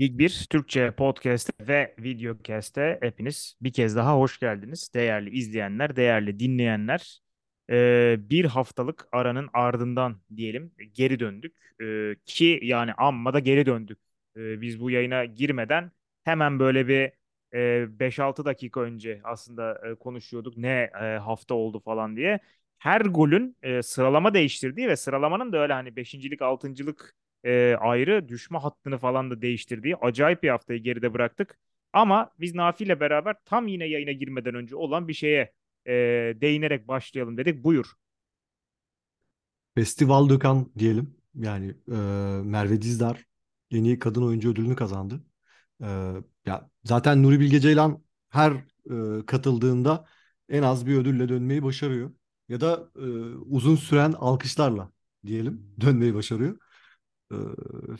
Lig 1 Türkçe podcast ve videocast'e hepiniz bir kez daha hoş geldiniz. Değerli izleyenler, değerli dinleyenler. Ee, bir haftalık aranın ardından diyelim geri döndük. Ee, ki yani amma da geri döndük. Ee, biz bu yayına girmeden hemen böyle bir e, 5-6 dakika önce aslında e, konuşuyorduk. Ne e, hafta oldu falan diye. Her golün e, sıralama değiştirdiği ve sıralamanın da öyle hani beşincilik, altıncılık e, ayrı düşme hattını falan da değiştirdiği acayip bir haftayı geride bıraktık. Ama biz Nafi ile beraber tam yine yayına girmeden önce olan bir şeye e, değinerek başlayalım dedik. Buyur. Festival Dökan diyelim. Yani e, Merve Dizdar en iyi kadın oyuncu ödülünü kazandı. E, ya zaten Nuri Bilge Ceylan her e, katıldığında en az bir ödülle dönmeyi başarıyor. Ya da e, uzun süren alkışlarla diyelim dönmeyi başarıyor. E,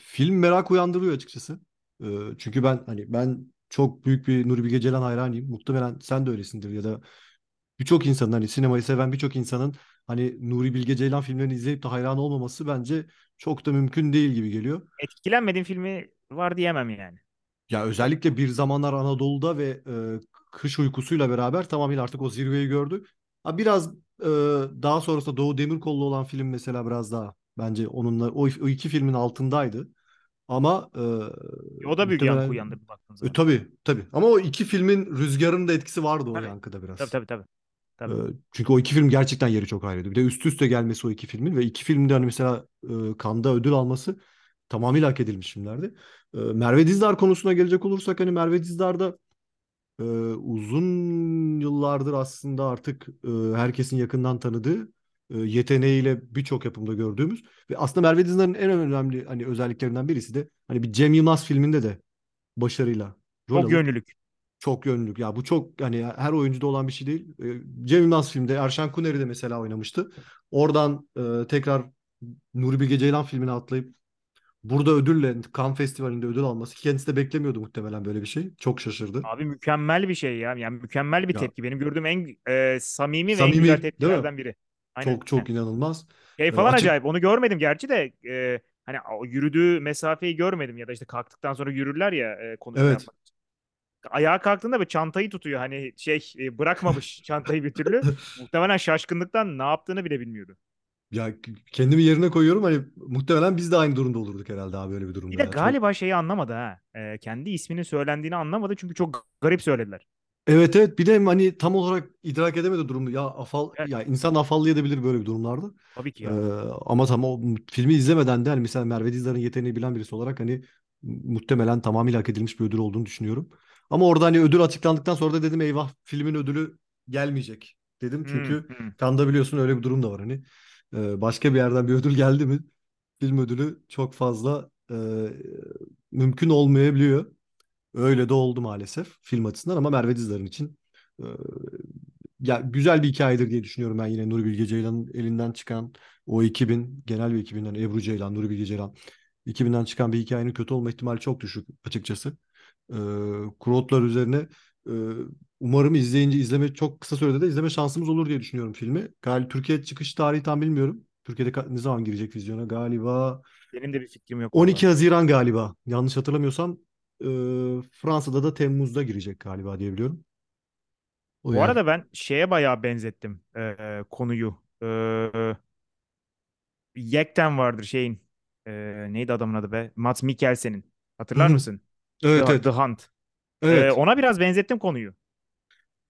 film merak uyandırıyor açıkçası. E, çünkü ben hani ben çok büyük bir Nuri Bilge Ceylan hayranıyım. Muhtemelen sen de öylesindir ya da birçok insanın hani sinemayı seven birçok insanın hani Nuri Bilge Ceylan filmlerini izleyip de hayran olmaması bence çok da mümkün değil gibi geliyor. Etkilenmediğim filmi var diyemem yani. Ya özellikle Bir Zamanlar Anadolu'da ve e, Kış Uykusu'yla beraber tamamıyla artık o zirveyi gördü. Ha biraz e, daha sonrasında Doğu Demirkol'lu olan film mesela biraz daha bence onunla o, o iki filmin altındaydı. Ama e, O da büyük yankı muhtemelen uyandırdı baktığın e, zaman. tabii tabii. Ama o iki filmin rüzgarının da etkisi vardı o Tabii. yankıda biraz. Tabii tabii tabii. Tabii. Çünkü o iki film gerçekten yeri çok ayrıydı. Bir de üst üste gelmesi o iki filmin ve iki filmde hani mesela e, Cannes'da ödül alması tamamıyla hak edilmiş filmlerdi. E, Merve Dizdar konusuna gelecek olursak hani Merve Dizdar da e, uzun yıllardır aslında artık e, herkesin yakından tanıdığı e, yeteneğiyle birçok yapımda gördüğümüz ve aslında Merve Dizdar'ın en önemli hani özelliklerinden birisi de hani bir Cem Yılmaz filminde de başarıyla rol Çok yönlülük. çok yönlülük. Ya bu çok yani her oyuncuda olan bir şey değil. Ee, Cem Yılmaz filmde Erşen Kuneri de mesela oynamıştı. Oradan e, tekrar Nuri Bilge Ceylan filmine atlayıp burada ödülle Cannes Festivali'nde ödül alması ki kendisi de beklemiyordu muhtemelen böyle bir şey. Çok şaşırdı. Abi mükemmel bir şey ya. Yani mükemmel bir Ya tepki. Benim gördüğüm en e, samimi ve en samimi güzel tepkilerden biri. Aynen. Çok çok inanılmaz. Şey Ee, falan açık acayip. Onu görmedim gerçi de e, hani yürüdüğü mesafeyi görmedim ya da işte kalktıktan sonra yürürler ya e, konuşma evet. yapmak. için. Ayağa kalktığında bir çantayı tutuyor hani şey e, bırakmamış çantayı bir türlü. Muhtemelen şaşkınlıktan ne yaptığını bile bilmiyordu. Ya kendimi yerine koyuyorum hani muhtemelen biz de aynı durumda olurduk herhalde abi böyle bir Bir durumda de ya. Çok galiba şeyi anlamadı ha. E, kendi isminin söylendiğini anlamadı çünkü çok garip söylediler. Evet evet bir de hani tam olarak idrak edemedi durumu. Ya afal Evet, ya insan afallayabilir böyle bir durumlarda. tabii ki Ee, ya. ama tam o filmi izlemeden de hani mesela Merve Dizdar'ın yeteneğini bilen birisi olarak hani muhtemelen tamamıyla hak edilmiş bir ödül olduğunu düşünüyorum. Ama orada hani ödül açıklandıktan sonra da dedim eyvah filmin ödülü gelmeyecek dedim. Hmm, Çünkü hmm. Cannes'da biliyorsun öyle bir durum da var hani. Ee, başka bir yerden bir ödül geldi mi film ödülü çok fazla e, mümkün olmayabiliyor. Öyle de oldu maalesef film açısından ama Merve Dizdar'ın için e, ya güzel bir hikayedir diye düşünüyorum ben yine Nuri Bilge Ceylan'ın elinden çıkan o 2000 genel bir 2000'den Ebru Ceylan, Nuri Bilge Ceylan 2000'den çıkan bir hikayenin kötü olma ihtimali çok düşük açıkçası. E, Kurotlar üzerine e, umarım izleyince izleme çok kısa sürede de izleme şansımız olur diye düşünüyorum filmi. Gal Türkiye çıkış tarihi tam bilmiyorum. Türkiye'de ne zaman girecek vizyona? Galiba Benim de bir fikrim yok 12 valla. Haziran galiba. Yanlış hatırlamıyorsam Fransa'da da Temmuz'da girecek galiba diye biliyorum. O Bu yani. arada ben şeye bayağı benzettim e, konuyu. E, Yekten vardır şeyin. e, neydi adamın adı be? Mads Mikkelsen'in. Hatırlar mısın? Evet The, The evet. Hunt. E, Evet. ona biraz benzettim konuyu.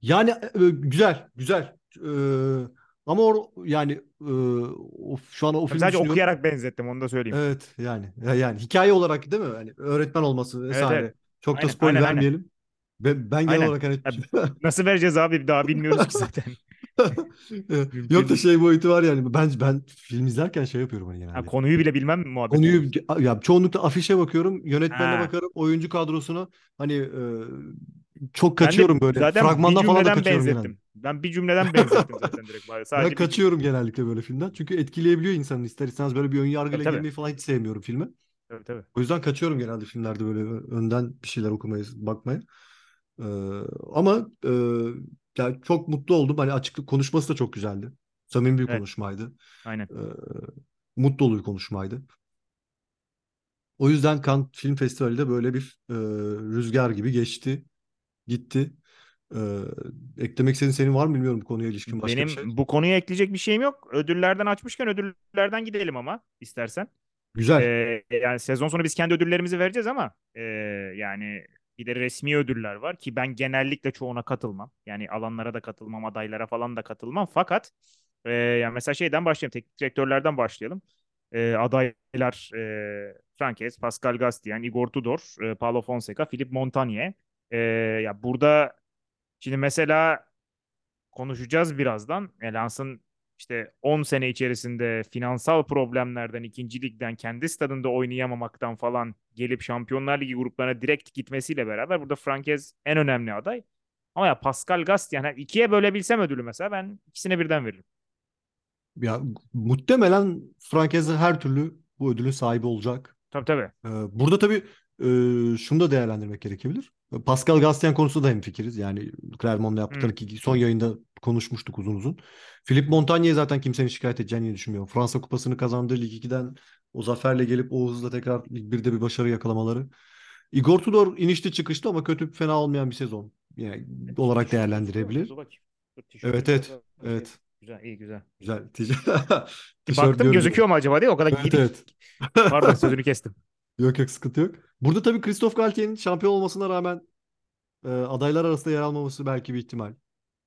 Yani e, güzel güzel. E, ama or, yani e, o, şu an o filmi sadece düşünüyorum. okuyarak benzettim onu da söyleyeyim. Evet yani Ya- yani hikaye olarak değil mi? Yani öğretmen olması Evet evet. vesaire. Çok da Aynen spoil aynen aynen. vermeyelim. Ben, ben genel Aynen. olarak hani nasıl vereceğiz abi? Daha bilmiyoruz ki zaten. Yok da şey boyutu var yani. Ben ben film izlerken şey yapıyorum hani Ha, genelde. konuyu bile bilmem muhabbeti Konuyu diyorsun. ya çoğunlukla afişe bakıyorum, yönetmenine Ha. bakarım, oyuncu kadrosuna. Hani e, çok Ben de kaçıyorum böyle. zaten bir Fragmandan falan da kaçıyorum genelde. benzettim. Ben bir cümleden benzettim zaten direkt. Ben Sadece bir cümle. kaçıyorum genellikle böyle filmden. Çünkü etkileyebiliyor insanı ister istemez böyle bir ön yargıyla tabii. girmeyi falan hiç sevmiyorum filme. Tabii tabii. O yüzden kaçıyorum genelde filmlerde böyle önden bir şeyler okumaya, bakmaya. Ee, ama e, ya çok mutlu oldum. Hani açıklık konuşması da çok güzeldi. Samimi bir Evet. konuşmaydı. Aynen. Ee, mutlu dolu bir konuşmaydı. O yüzden Cannes Film Festivali de böyle bir e, rüzgar gibi geçti, gitti. E, eklemek istediğin senin var mı bilmiyorum bu konuya ilişkin başka bir şey. Benim bu konuya ekleyecek bir şeyim yok. Ödüllerden açmışken ödüllerden gidelim ama istersen. Güzel. Ee, yani sezon sonu biz kendi ödüllerimizi vereceğiz ama e, yani bir de resmi ödüller var ki ben genellikle çoğuna katılmam. Yani alanlara da katılmam, adaylara falan da katılmam. Fakat e, yani mesela şeyden başlayalım, teknik direktörlerden başlayalım. E, adaylar e, Frances, Pascal Gastien, Igor Tudor, e, Paulo Fonseca, Philippe Montagnier. E, ya burada şimdi mesela konuşacağız birazdan. Elans'ın işte 10 sene içerisinde finansal problemlerden, ikinci ligden, kendi stadında oynayamamaktan falan gelip Şampiyonlar Ligi gruplarına direkt gitmesiyle beraber burada Frankez en önemli aday. Ama ya Pascal Gast yani ikiye bölebilsem ödülü mesela ben ikisine birden veririm. Ya muhtemelen Frankeze her türlü bu ödülün sahibi olacak. Tabii tabii. Ee, burada tabii e, şunu da değerlendirmek gerekebilir. Pascal Gastien konusunda da hemfikiriz. Yani Clermont'la yaptıkları ki son yayında konuşmuştuk uzun uzun. Philippe Montagnier zaten kimsenin şikayet edeceğini düşünmüyorum. Fransa Kupası'nı kazandığı Lig 2'den o zaferle gelip o hızla tekrar Lig 1'de bir başarı yakalamaları. Igor Tudor inişli çıkışlı ama kötü fena olmayan bir sezon. Yani E, olarak değerlendirebilir. Evet evet. Evet. Güzel, iyi güzel. Güzel. Baktım gözüküyor mu acaba diye o kadar Evet gidik. evet. Pardon sözünü kestim. Yok yok sıkıntı yok. Burada tabii Christophe Galtier'in şampiyon olmasına rağmen e, adaylar arasında yer almaması belki bir ihtimal.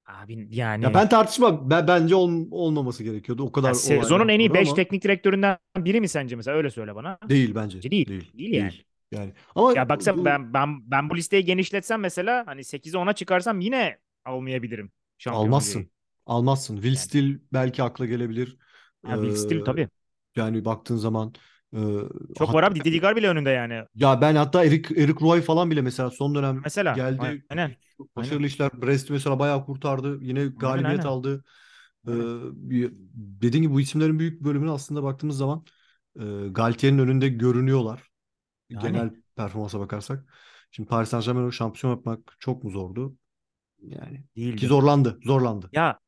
Abi Ya yani ben tartışmam. Ben, bence ol- olmaması gerekiyordu. O kadar ya sezonun en iyi sonra 5 ama teknik direktöründen biri mi sence mesela öyle söyle bana. değil bence. Bence değil. Değil. Değil yani. Değil. Yani ama Ya baksana bu ben ben ben bu listeyi genişletsem mesela hani 8'e 10'a çıkarsam yine almayabilirim şampiyoncayı. almazsın. Almazsın. Will Yani Still belki akla gelebilir. Ee, ha, Will Still tabii. yani baktığın zaman e, Çok var hatta abi Didi bile önünde yani. ya ben hatta Eric Eric Roy falan bile mesela son dönem Mesela geldi. aynen. Çok Aynen. başarılı işler. Brest mesela bayağı kurtardı. Yine Aynen galibiyet aynen. aldı. Ee, aynen. dediğim gibi bu isimlerin büyük bölümünü aslında baktığımız zaman e, Galtier'in önünde görünüyorlar. Yani Genel performansa bakarsak. Şimdi Paris Saint-Germain'i şampiyon yapmak çok mu zordu? Yani ki değildi. zorlandı. Zorlandı. Ya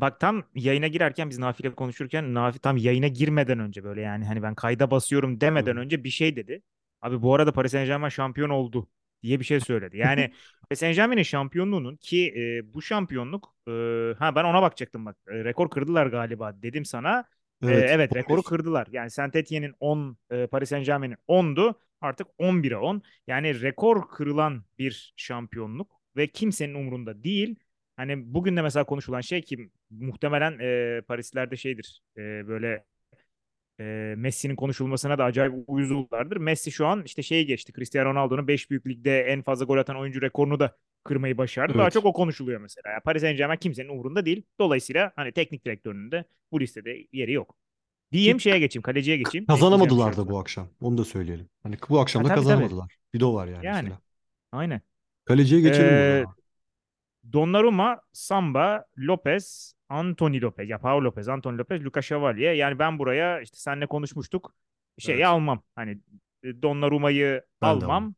bak tam yayına girerken biz Nafi ile konuşurken Nafi tam yayına girmeden önce böyle yani hani ben kayda basıyorum demeden Hı. önce bir şey dedi. Abi bu arada Paris Saint-Germain şampiyon oldu diye bir şey söyledi. Yani Paris Saint-Germain'in şampiyonluğunun ki e, bu şampiyonluk e, ha ben ona bakacaktım bak. E, rekor kırdılar galiba dedim sana. E, Evet. evet rekoru 11. kırdılar. Yani Saint-Étienne'in 10 e, Paris Saint-Germain'in 10'du. Artık 11'e 10. Yani rekor kırılan bir şampiyonluk ve kimsenin umrunda değil. Hani bugün de mesela konuşulan şey ki muhtemelen e, Parislerde şeydir e, böyle e, Messi'nin konuşulmasına da acayip uyuz oldulardır. Messi şu an işte şeyi geçti. Cristiano Ronaldo'nun 5 büyük ligde en fazla gol atan oyuncu rekorunu da kırmayı başardı. Daha çok Evet. o konuşuluyor mesela. Yani Paris Saint-Germain kimsenin umurunda değil. Dolayısıyla hani teknik direktörünün de bu listede yeri yok. Diyeyim şeye geçeyim, kaleciye geçeyim. Kazanamadılar da bu akşam. Onu da söyleyelim. Hani bu akşam Ha da tabii tabii. kazanamadılar. Bir de o var yani Yani mesela. aynen. Kaleciye geçelim Ee. Donnarumma, Samba, Lopez, Anthony Lopez. Ya Pau Lopez, Anthony Lopez, Lucas Chevalier. Yani ben buraya işte seninle konuşmuştuk. Şeyi Evet. almam. Hani e, Donnarumma'yı almam.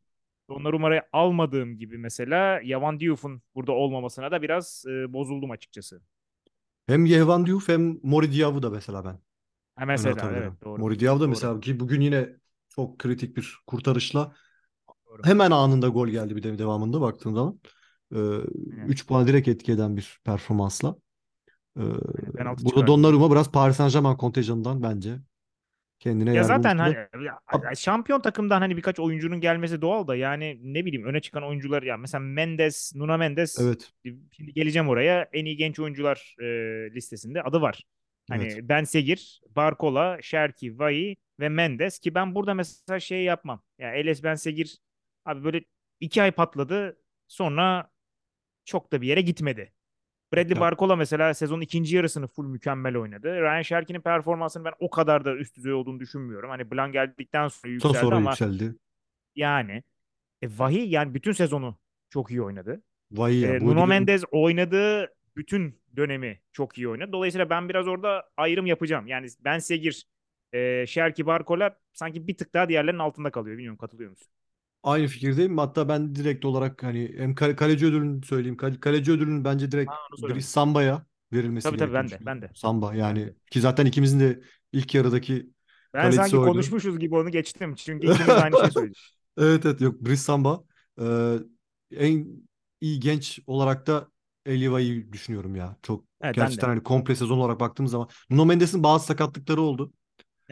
Donnarumma'yı almadığım gibi mesela Yavan Diouf'un burada olmamasına da biraz e, bozuldum açıkçası. Hem Yehvan Diouf hem Mori Diaw'u da mesela ben Ha mesela evet doğru. Mori Diaw da Doğru. mesela ki bugün yine çok kritik bir kurtarışla. Hemen anında gol geldi bir de devamında baktığın zaman. Ee, Aynen. 3 puanı direkt etki eden bir performansla. Ee, Aynen. Penaltı burada. Donnarumma biraz Paris Saint-Germain kontenjanından bence kendine Ya zaten hani ya, şampiyon takımdan hani birkaç oyuncunun gelmesi doğal da yani ne bileyim öne çıkan oyuncular ya mesela Mendes, Nuno Mendes evet, şimdi geleceğim oraya en iyi genç oyuncular e, listesinde adı var. evet. Hani Ben Segir, Barcola, Şerki, Vahi ve Mendes ki ben burada mesela şey yapmam. Ya yani Eles Ben Segir abi böyle iki ay patladı sonra çok da bir yere gitmedi. Bradley Barcola mesela sezonun ikinci yarısını full mükemmel oynadı. Ryan Şerki'nin performansını ben o kadar da üst düzey olduğunu düşünmüyorum. Hani Blanc geldikten sonra yükseldi sonra ama yükseldi. yani e, Vahiy yani bütün sezonu çok iyi oynadı. Ya E, bu Nuno Mendes oynadığı bütün dönemi çok iyi oynadı. Dolayısıyla ben biraz orada ayrım yapacağım. Yani Ben Segir, e, Şerki, Barcola sanki bir tık daha diğerlerinin altında kalıyor. Bilmiyorum katılıyor musun? Aynı fikirdeyim. Hatta ben direkt olarak hani hem kale- kaleci ödülünü söyleyeyim. Kale- Kaleci ödülünün bence direkt Ha, onu Dries söylemedim. Samba'ya verilmesi Tabii tabii ben de ben de. Samba yani ki zaten ikimizin de ilk yarıdaki Ben sanki oydu. konuşmuşuz gibi onu geçtim. Çünkü ikimiz aynı şeyi söyledik. Evet evet yok Brice Samba. Ee, en iyi genç olarak da Eliva'yı düşünüyorum ya. Çok Evet ben gerçekten hani komple sezon olarak baktığımız zaman. Nuno Mendes'in bazı sakatlıkları oldu.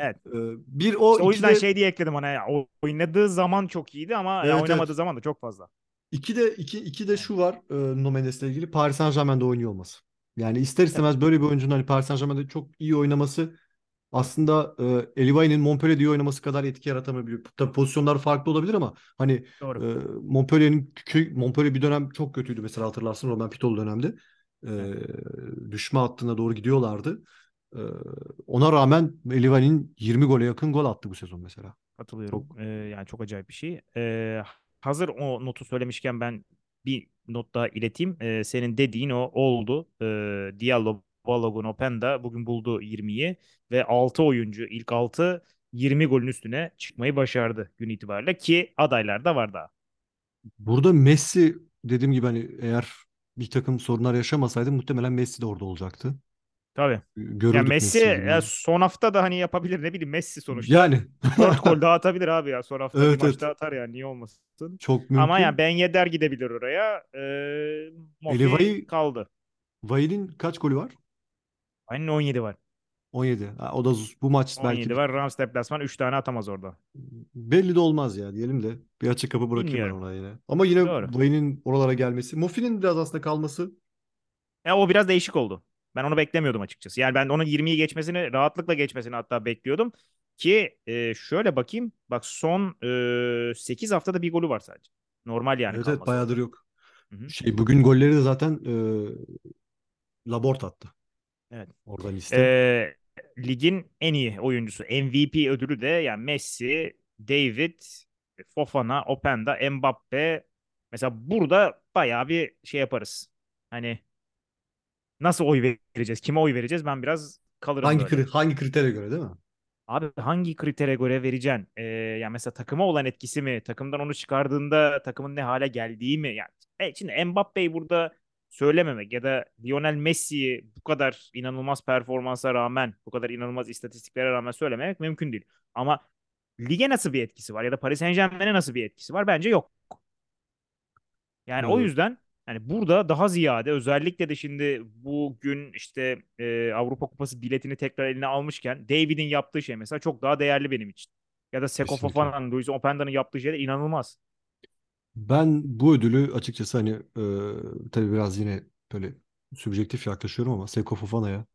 Evet. Ee, bir o İşte o yüzden de şey diye ekledim ona ya. Oynadığı zaman çok iyiydi ama ya evet oynamadığı evet. zaman da çok fazla. İki de iki, iki de şu var e, Nuno Mendes'le ilgili Paris Saint-Germain'de oynuyor olması. Yani ister istemez böyle bir oyuncunun hani Paris Saint-Germain'de çok iyi oynaması aslında e, Elivay'ın Montpellier'de iyi oynaması kadar etki yaratamayabiliyor. Tabii pozisyonlar farklı olabilir ama hani e, Doğru. Montpellier'in kö- Montpellier bir dönem çok kötüydü mesela hatırlarsın Robben Pitol dönemde. E, Evet. düşme hattına doğru gidiyorlardı. Ona rağmen Elivay'ın 20 gole yakın gol attı bu sezon mesela. Katılıyorum. Çok Ee, yani çok acayip bir şey. Ee, hazır o notu söylemişken ben bir not daha ileteyim. Ee, senin dediğin o oldu. Ee, Diallo, Balogun, Openda bugün buldu 20'yi ve 6 oyuncu ilk 6 20 golün üstüne çıkmayı başardı gün itibariyle ki adaylar da var daha. Burada Messi dediğim gibi hani eğer bir takım sorunlar yaşamasaydı muhtemelen Messi de orada olacaktı. Tabii. Ya Messi ya son hafta da hani yapabilir ne bileyim Messi sonuçta Yani 4 gol daha atabilir abi ya son hafta evet evet maçta atar ya niye olmasın. çok Ama ya mümkün. Ben Yedder gidebilir oraya. Ee, Mofi Elivay'ı kaldı. Vay'ın kaç golü var? Aynen 17 var. 17. Ha, o da bu maç belki 17 var. Rams deplasman 3 tane atamaz orada. belli de olmaz ya diyelim de bir açık kapı bırakayım ben Bilmiyorum. ona yine. Ama yine. Vay'ın oralara gelmesi, Mofi'nin biraz aslında kalması Ya o biraz değişik oldu. Ben onu beklemiyordum açıkçası. Yani ben onun 20'yi geçmesini, rahatlıkla geçmesini hatta bekliyordum. Ki e, şöyle bakayım. Bak son e, 8 haftada bir golü var sadece. Normal yani evet evet kalması bayağıdır orada. yok. Hı hı. Şey bugün golleri de zaten e, Labort attı. Evet. Oradan liste. E, ligin en iyi oyuncusu. MVP ödülü de yani Messi, David, Fofana, Openda, Mbappe. Mesela burada bayağı bir şey yaparız. Hani nasıl oy vereceğiz? Kime oy vereceğiz? Ben biraz kalırım Hangi böyle. kri- hangi kritere göre değil mi? Abi hangi kritere göre vereceksin? Ee, yani mesela takıma olan etkisi mi? Takımdan onu çıkardığında takımın ne hale geldiği mi? Yani e, şimdi Mbappe'yi burada söylememek ya da Lionel Messi'yi bu kadar inanılmaz performansa rağmen, bu kadar inanılmaz istatistiklere rağmen söylememek mümkün değil. Ama lige nasıl bir etkisi var ya da Paris Saint-Germain'e nasıl bir etkisi var? Bence yok. Yani o Ee, yüzden hani burada daha ziyade özellikle de şimdi bugün işte e, Avrupa Kupası biletini tekrar eline almışken David'in yaptığı şey mesela çok daha değerli benim için. Ya da Seko. Fofana'nın, Luis Openda'nın yaptığı şey de inanılmaz. Ben bu ödülü açıkçası hani e, tabii biraz yine böyle subjektif yaklaşıyorum ama Seko Fofana'ya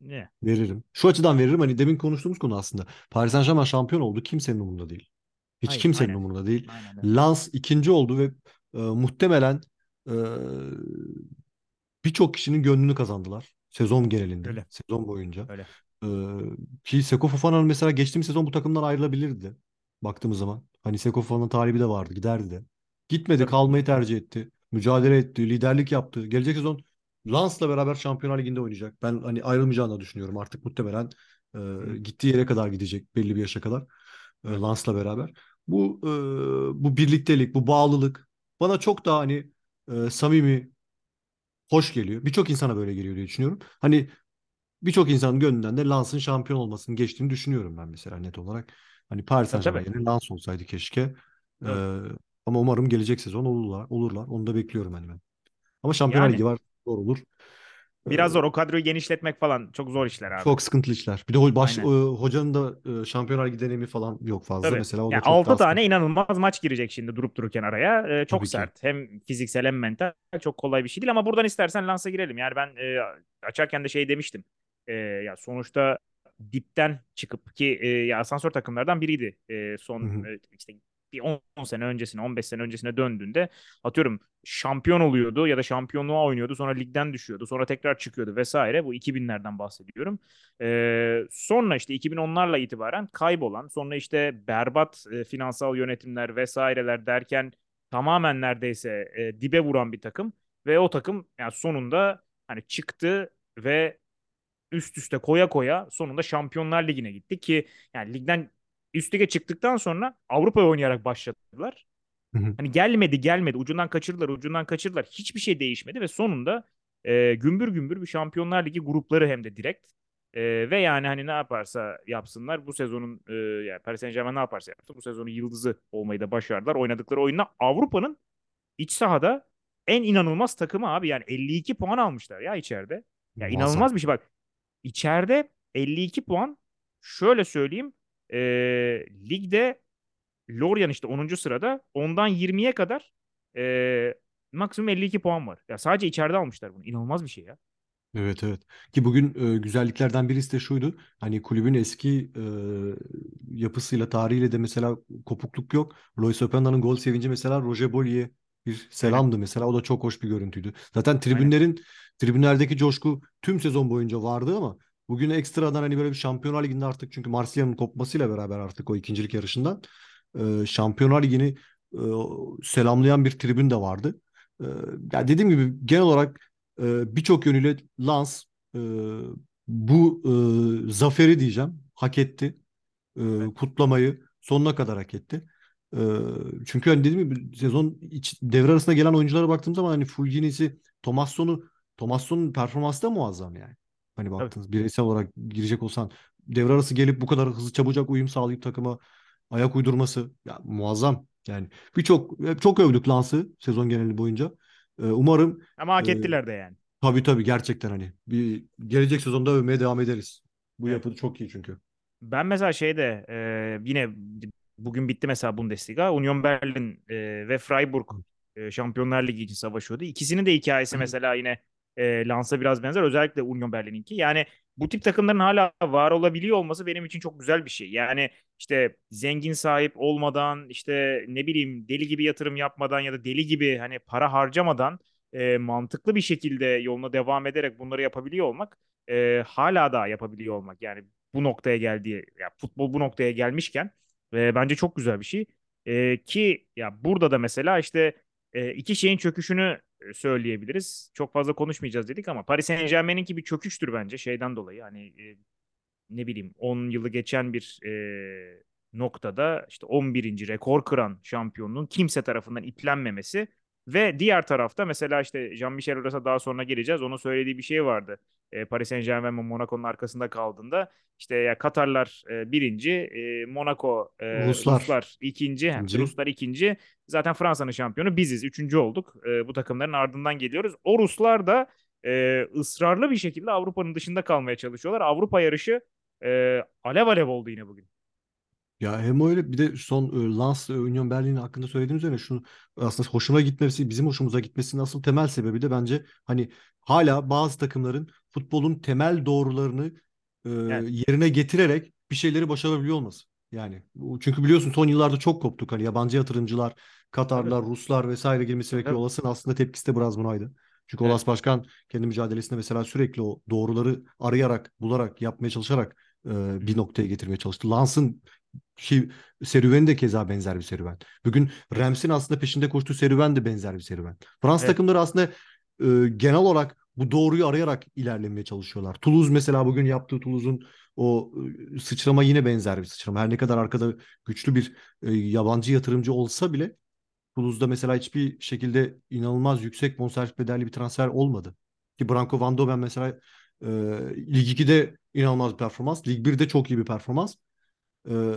Ne? veririm. Şu açıdan veririm hani demin konuştuğumuz konu aslında. Paris Saint-Germain şampiyon oldu. Kimsenin umurunda değil. Hiç Hayır, kimsenin aynen. umurunda değil. Aynen öyle. Lens ikinci oldu ve e, muhtemelen e, birçok kişinin gönlünü kazandılar. Sezon genelinde, Öyle, sezon boyunca. öyle. Ee, ki Seko Fofana'nın mesela geçtiğimiz sezon bu takımdan ayrılabilirdi. Baktığımız zaman. Hani Seko Fofana'nın talibi de vardı. Giderdi de. Gitmedi. Tabii. Kalmayı tercih etti. Mücadele etti. Liderlik yaptı. Gelecek sezon Lens'la beraber Şampiyonlar Ligi'nde oynayacak. Ben hani ayrılmayacağını da düşünüyorum. Artık muhtemelen e, gittiği yere kadar gidecek. Belli bir yaşa kadar. E, evet. Lens'la beraber. Bu e, bu birliktelik, bu bağlılık bana çok daha hani e, samimi, hoş geliyor. Birçok insana böyle geliyor diye düşünüyorum. Hani birçok insanın gönlünden de Lens'ın şampiyon olmasını geçtiğini düşünüyorum ben mesela net olarak. Hani Paris tabii. yerine Lens olsaydı keşke. Doğru. Ee, ama umarım gelecek sezon olurlar. Olurlar. Onu da bekliyorum hani ben. Ama Şampiyonlar Yani Ligi var. Zor olur. Biraz zor. O kadroyu genişletmek falan çok zor işler abi. çok sıkıntılı işler. Bir de baş, e, Aynen. hocanın da e, Şampiyonlar Ligi deneyimi falan yok fazla. Tabii. Mesela o da Yani çok 6 daha tane sıkıntı. inanılmaz maç girecek şimdi durup dururken araya. Ee, çok Tabii ki. sert. Hem fiziksel hem mental. Çok kolay bir şey değil ama buradan istersen lansa girelim. Yani ben e, açarken de şey demiştim. E, ya sonuçta dipten çıkıp ki e, ya asansör takımlardan biriydi. E, son e, işte bir 10 sene öncesine, 15 sene öncesine döndüğünde atıyorum şampiyon oluyordu ya da şampiyonluğa oynuyordu. Sonra ligden düşüyordu. Sonra tekrar çıkıyordu vesaire. Bu 2000'lerden bahsediyorum. Ee, sonra işte 2010'larla itibaren kaybolan, sonra işte berbat e, finansal yönetimler vesaireler derken tamamen neredeyse e, dibe vuran bir takım ve o takım yani sonunda hani çıktı ve üst üste koya koya sonunda Şampiyonlar Ligi'ne gitti ki yani ligden üst lige çıktıktan sonra Avrupa'ya oynayarak başladılar. Hı hı. Hani gelmedi gelmedi ucundan kaçırdılar ucundan kaçırdılar hiçbir şey değişmedi ve sonunda e, gümbür gümbür bir Şampiyonlar Ligi grupları hem de direkt E, ve yani hani ne yaparsa yapsınlar bu sezonun e, yani Paris Saint-Germain ne yaparsa yapsın bu sezonun yıldızı olmayı da başardılar. Oynadıkları oyunla Avrupa'nın iç sahada en inanılmaz takımı abi. Yani 52 puan almışlar ya içeride. Ya inanılmaz bir şey bak. İçeride 52 puan şöyle söyleyeyim. E, ligde Lorient işte 10. sırada. Ondan 20'ye kadar e, maksimum 52 puan var. Ya sadece içeride almışlar bunu. İnanılmaz bir şey ya. Evet evet. Ki bugün e, güzelliklerden birisi de şuydu. Hani kulübün eski e, yapısıyla, tarihiyle de mesela kopukluk yok. Lois Openda'nın gol sevinci mesela Roger Bollier bir Aynen. selamdı mesela. O da çok hoş bir görüntüydü. Zaten Aynen. tribünlerin tribünlerdeki coşku tüm sezon boyunca vardı ama bugün ekstradan hani böyle bir Şampiyonlar Ligi'nde artık çünkü Marsilya'nın kopmasıyla beraber artık o ikincilik yarışından e, Şampiyonlar Ligi'ni e, selamlayan bir tribün de vardı. E, ya dediğim gibi genel olarak e, birçok yönüyle Lens e, bu e, zaferi diyeceğim hak etti. E, Evet. kutlamayı sonuna kadar hak etti. E, çünkü hani dediğim gibi sezon iç, devre arasında gelen oyunculara baktığım zaman hani Fulgini'si, Tomasson'u Tomasson'un performansı da muazzam yani. Hani baktınız bireysel olarak girecek olsan devre arası gelip bu kadar hızlı çabucak uyum sağlayıp takıma ayak uydurması ya muazzam. Yani birçok hep çok övdük Lans'ı sezon geneli boyunca. E, umarım Ama e, hak ettiler de yani. Tabii tabii gerçekten hani bir gelecek sezonda övmeye devam ederiz. Bu Evet. yapı çok iyi çünkü. Ben mesela şeyde e, yine bugün bitti mesela Bundesliga. Union Berlin e, ve Freiburg e, Şampiyonlar Ligi için savaşıyordu. İkisinin de hikayesi mesela yine e, Lens'a biraz benzer. Özellikle Union Berlin'inki. Yani bu tip takımların hala var olabiliyor olması benim için çok güzel bir şey. Yani işte zengin sahip olmadan işte ne bileyim deli gibi yatırım yapmadan ya da deli gibi hani para harcamadan e, mantıklı bir şekilde yoluna devam ederek bunları yapabiliyor olmak e, hala daha yapabiliyor olmak. Yani bu noktaya geldiği ya futbol bu noktaya gelmişken e, bence çok güzel bir şey. E, ki ya burada da mesela işte e, iki şeyin çöküşünü e, söyleyebiliriz. Çok fazla konuşmayacağız dedik ama Paris Saint-Germain'inki bir çöküştür bence şeyden dolayı. Hani e, ne bileyim 10 yılı geçen bir e, noktada işte 11. rekor kıran şampiyonluğun kimse tarafından iplenmemesi ve diğer tarafta mesela işte Jean-Michel Aulas'a daha sonra geleceğiz. Onun söylediği bir şey vardı. E, Paris Saint-Germain ve Monaco'nun arkasında kaldığında işte ya Katarlar e, birinci, e, Monaco, e, Ruslar Ruslar ikinci, ikinci. Ruslar ikinci. Zaten Fransa'nın şampiyonu biziz. Üçüncü olduk. E, bu takımların ardından geliyoruz. O Ruslar da e, ısrarlı bir şekilde Avrupa'nın dışında kalmaya çalışıyorlar. Avrupa yarışı e, alev alev oldu yine bugün. Ya hem öyle bir de son e, Lens e, Union Berlin hakkında söylediğim üzerine şunu aslında hoşuma gitmesi, bizim hoşumuza gitmesinin asıl temel sebebi de bence hani hala bazı takımların futbolun temel doğrularını e, Evet, yerine getirerek bir şeyleri başarabiliyor olması. Yani çünkü biliyorsun son yıllarda çok koptuk hani yabancı yatırımcılar. Katarlar, Ruslar vesaire girmesi tabii. Olasın aslında tepkisi de biraz bunaydı. Çünkü Evet. Olas Başkan kendi mücadelesinde mesela sürekli o doğruları arayarak, bularak, yapmaya çalışarak e, bir noktaya getirmeye çalıştı. Lans'ın ki serüveni de keza benzer bir serüven. Bugün Rams'in aslında peşinde koştuğu serüven de benzer bir serüven. Fransız Evet. takımları aslında e, genel olarak bu doğruyu arayarak ilerlemeye çalışıyorlar. Toulouse mesela bugün yaptığı Toulouse'un o e, sıçrama yine benzer bir sıçrama. Her ne kadar arkada güçlü bir e, yabancı yatırımcı olsa bile Toulouse'da mesela hiçbir şekilde inanılmaz yüksek bonservis bedelli bir transfer olmadı. Ki Branko Van Doben mesela e, Lig 2'de inanılmaz bir performans. Lig 1'de çok iyi bir performans. Ee,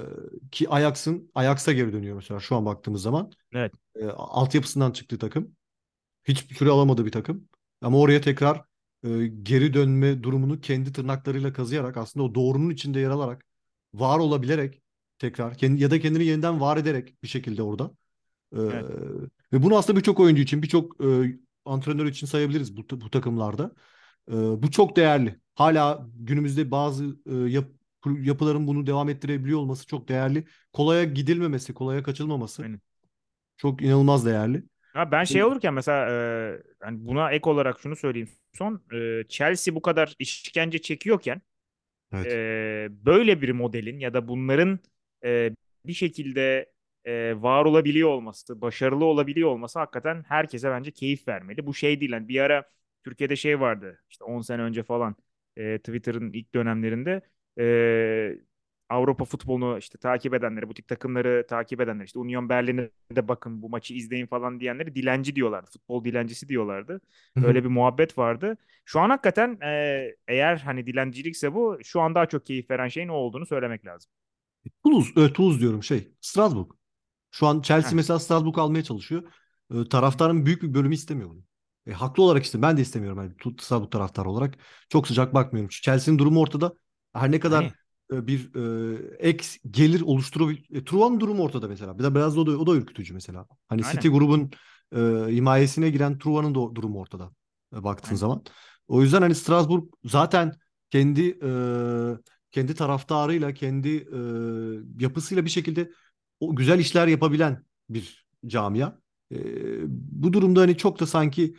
ki Ajax'ın Ajax'a geri dönüyor mesela şu an baktığımız zaman. Evet. Ee, altyapısından çıktığı takım. Hiçbir süre alamadığı bir takım. Ama oraya tekrar e, geri dönme durumunu kendi tırnaklarıyla kazıyarak aslında o doğrunun içinde yer alarak var olabilerek tekrar kendi, ya da kendini yeniden var ederek bir şekilde orada. Ee, Evet. ve bunu aslında birçok oyuncu için, birçok e, antrenör için sayabiliriz bu, bu takımlarda. Ee, bu çok değerli. Hala günümüzde bazı e, yap, yapıların bunu devam ettirebiliyor olması çok değerli. Kolaya gidilmemesi, kolaya kaçılmaması Aynen. çok inanılmaz değerli. Ha, ben şey olurken mesela e, hani buna ek olarak şunu söyleyeyim son e, Chelsea bu kadar işkence çekiyorken Evet. e, böyle bir modelin ya da bunların e, bir şekilde e, var olabiliyor olması, başarılı olabiliyor olması hakikaten herkese bence keyif vermeli. Bu şey değil. Yani bir ara Türkiye'de şey vardı işte 10 sene önce falan e, Twitter'ın ilk dönemlerinde e, Avrupa futbolunu işte takip edenleri, bu tip takımları takip edenler, işte Union Berlin'e de bakın bu maçı izleyin falan diyenleri dilenci diyorlardı. Futbol dilencisi diyorlardı. Öyle bir muhabbet vardı. Şu an hakikaten e, eğer hani dilencilikse bu şu an daha çok keyif veren şeyin o olduğunu söylemek lazım. Toulouse, e, Toulouse diyorum şey. Strasbourg. Şu an Chelsea Heh, mesela Strasbourg almaya çalışıyor. E, taraftarın büyük bir bölümü istemiyor bunu. E, haklı olarak işte ben de istemiyorum yani Strasbourg taraftarı olarak. Çok sıcak bakmıyorum. Chelsea'nin durumu ortada. Her ne kadar hani bir e, ek gelir oluşturabilir. E, Truvan'ın durumu ortada mesela. Bir de biraz da o da, o da ürkütücü mesela. Hani aynen City grubun e, himayesine giren Truvan'ın da durumu ortada e, baktığın aynen. zaman. O yüzden hani Strasbourg zaten kendi e, kendi taraftarıyla, kendi e, yapısıyla bir şekilde o güzel işler yapabilen bir camia. E, bu durumda hani çok da sanki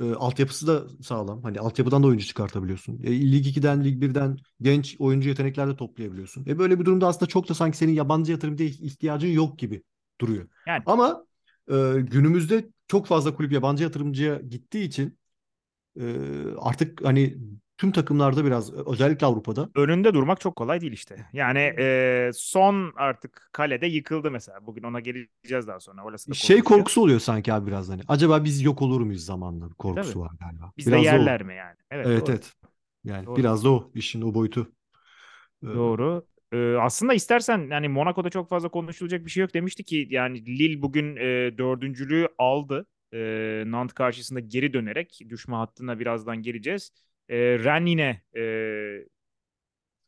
e, altyapısı da sağlam. Hani altyapıdan da oyuncu çıkartabiliyorsun. E, Lig 2'den, Lig 1'den genç oyuncu yetenekler de toplayabiliyorsun. E, böyle bir durumda aslında çok da sanki senin yabancı yatırımcıya ihtiyacın yok gibi duruyor. Yani Ama e, günümüzde çok fazla kulüp yabancı yatırımcıya gittiği için e, artık hani tüm takımlarda biraz özellikle Avrupa'da önünde durmak çok kolay değil işte. Yani e, son artık kalede yıkıldı mesela. Bugün ona geleceğiz daha sonra. Orası şey korkusu oluyor sanki abi biraz hani. Acaba biz yok olur muyuz zamanla E tabii. korkusu var galiba. Biz de Biraz o. yerler mi yani? Evet Evet doğru. evet. Yani Doğru. biraz da o işin o boyutu. Ee, Doğru. Ee, aslında istersen yani Monaco'da çok fazla konuşulacak bir şey yok demişti ki yani Lille bugün e, dördüncülüğü aldı. E, Nantes karşısında geri dönerek düşme hattına birazdan geleceğiz. E, Rennes yine e,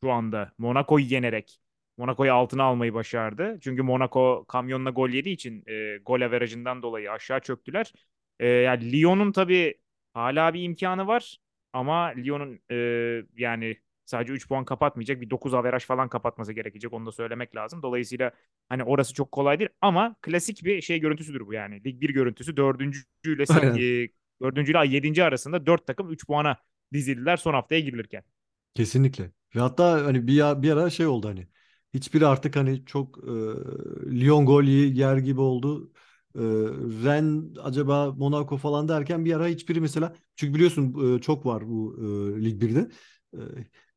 şu anda Monaco'yu yenerek Monaco'yu altına almayı başardı. Çünkü Monaco kamyonla gol yediği için e, gol averajından dolayı aşağı çöktüler. E, yani Lyon'un tabii hala bir imkanı var ama Lyon'un e, yani sadece 3 puan kapatmayacak bir 9 averaj falan kapatması gerekecek onu da söylemek lazım. Dolayısıyla hani orası çok kolay değil ama klasik bir şey görüntüsüdür bu yani. Lig 1 görüntüsü 4. ile aynen. 4. ile 7. arasında 4 takım 3 puana dizildiler son haftaya girilirken. Kesinlikle. Ve hatta hani bir, bir ara şey oldu hani. Hiçbiri artık hani çok e, Lyon gol yer gibi oldu. E, Rennes acaba Monaco falan derken bir ara hiçbiri mesela çünkü biliyorsun e, çok var bu e, Lig 1'de. E,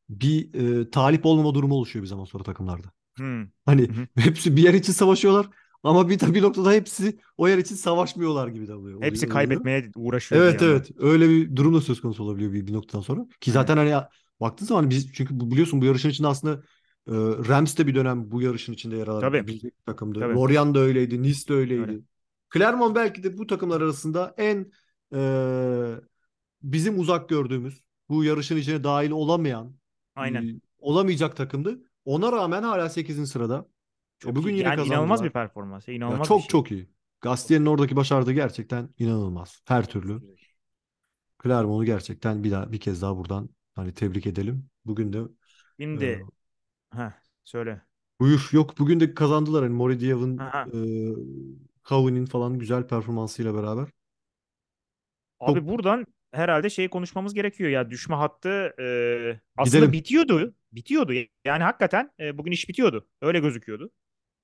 bir e, talip olmama durumu oluşuyor bir zaman sonra takımlarda. Hmm. Hani hı. hepsi bir yer için savaşıyorlar ama bir, bir noktada hepsi o yer için savaşmıyorlar gibi de oluyor. Hepsi oluyor, oluyor. kaybetmeye uğraşıyor bir Evet yandan. evet öyle bir durum da söz konusu olabiliyor bir, bir noktadan sonra. Ki zaten hani baktığın zaman biz çünkü bu, biliyorsun bu yarışın içinde aslında e, Rams de bir dönem bu yarışın içinde yer alabilecek bir takımdı. Tabii. Lorient da öyleydi, Nice de Öyle. öyleydi. Clermont belki de bu takımlar arasında en e, bizim uzak gördüğümüz bu yarışın içine dahil olamayan e, Aynen. olamayacak takımdı. Ona rağmen hala 8. sırada. E, Çok bugün iyi. yine Yani inanılmaz bir performans. Ya İnanılmaz bir çok şey. çok iyi. Gastien'in oradaki başardığı gerçekten inanılmaz. Her türlü. Clermont'u gerçekten bir daha bir kez daha buradan hani tebrik edelim. Bugün de e, Şimdi ha söyle. buyur yok bugün de kazandılar hani Mori Diaw'ın e, Cowan'in falan güzel performansıyla beraber. Abi Çok buradan herhalde şey konuşmamız gerekiyor ya düşme hattı e, aslında gidelim. bitiyordu. Bitiyordu. Yani hakikaten e, bugün iş bitiyordu. Öyle gözüküyordu.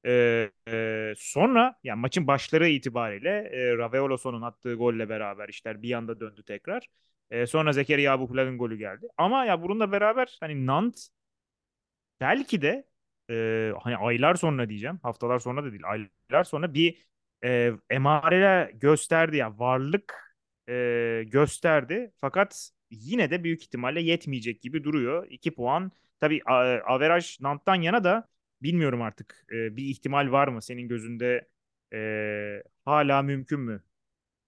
E, e, sonra yani maçın başları itibariyle e, Raveolos'un attığı golle beraber işler bir anda döndü tekrar. E, sonra Zekeriya Abubakar'ın golü geldi. Ama ya bununla beraber hani Nant belki de e, hani aylar sonra diyeceğim haftalar sonra da değil aylar sonra bir e, emareler gösterdi ya varlık e, gösterdi fakat yine de büyük ihtimalle yetmeyecek gibi duruyor. 2 puan tabii a- averaj Nant'tan yana da bilmiyorum artık E, bir ihtimal var mı senin gözünde e, hala mümkün mü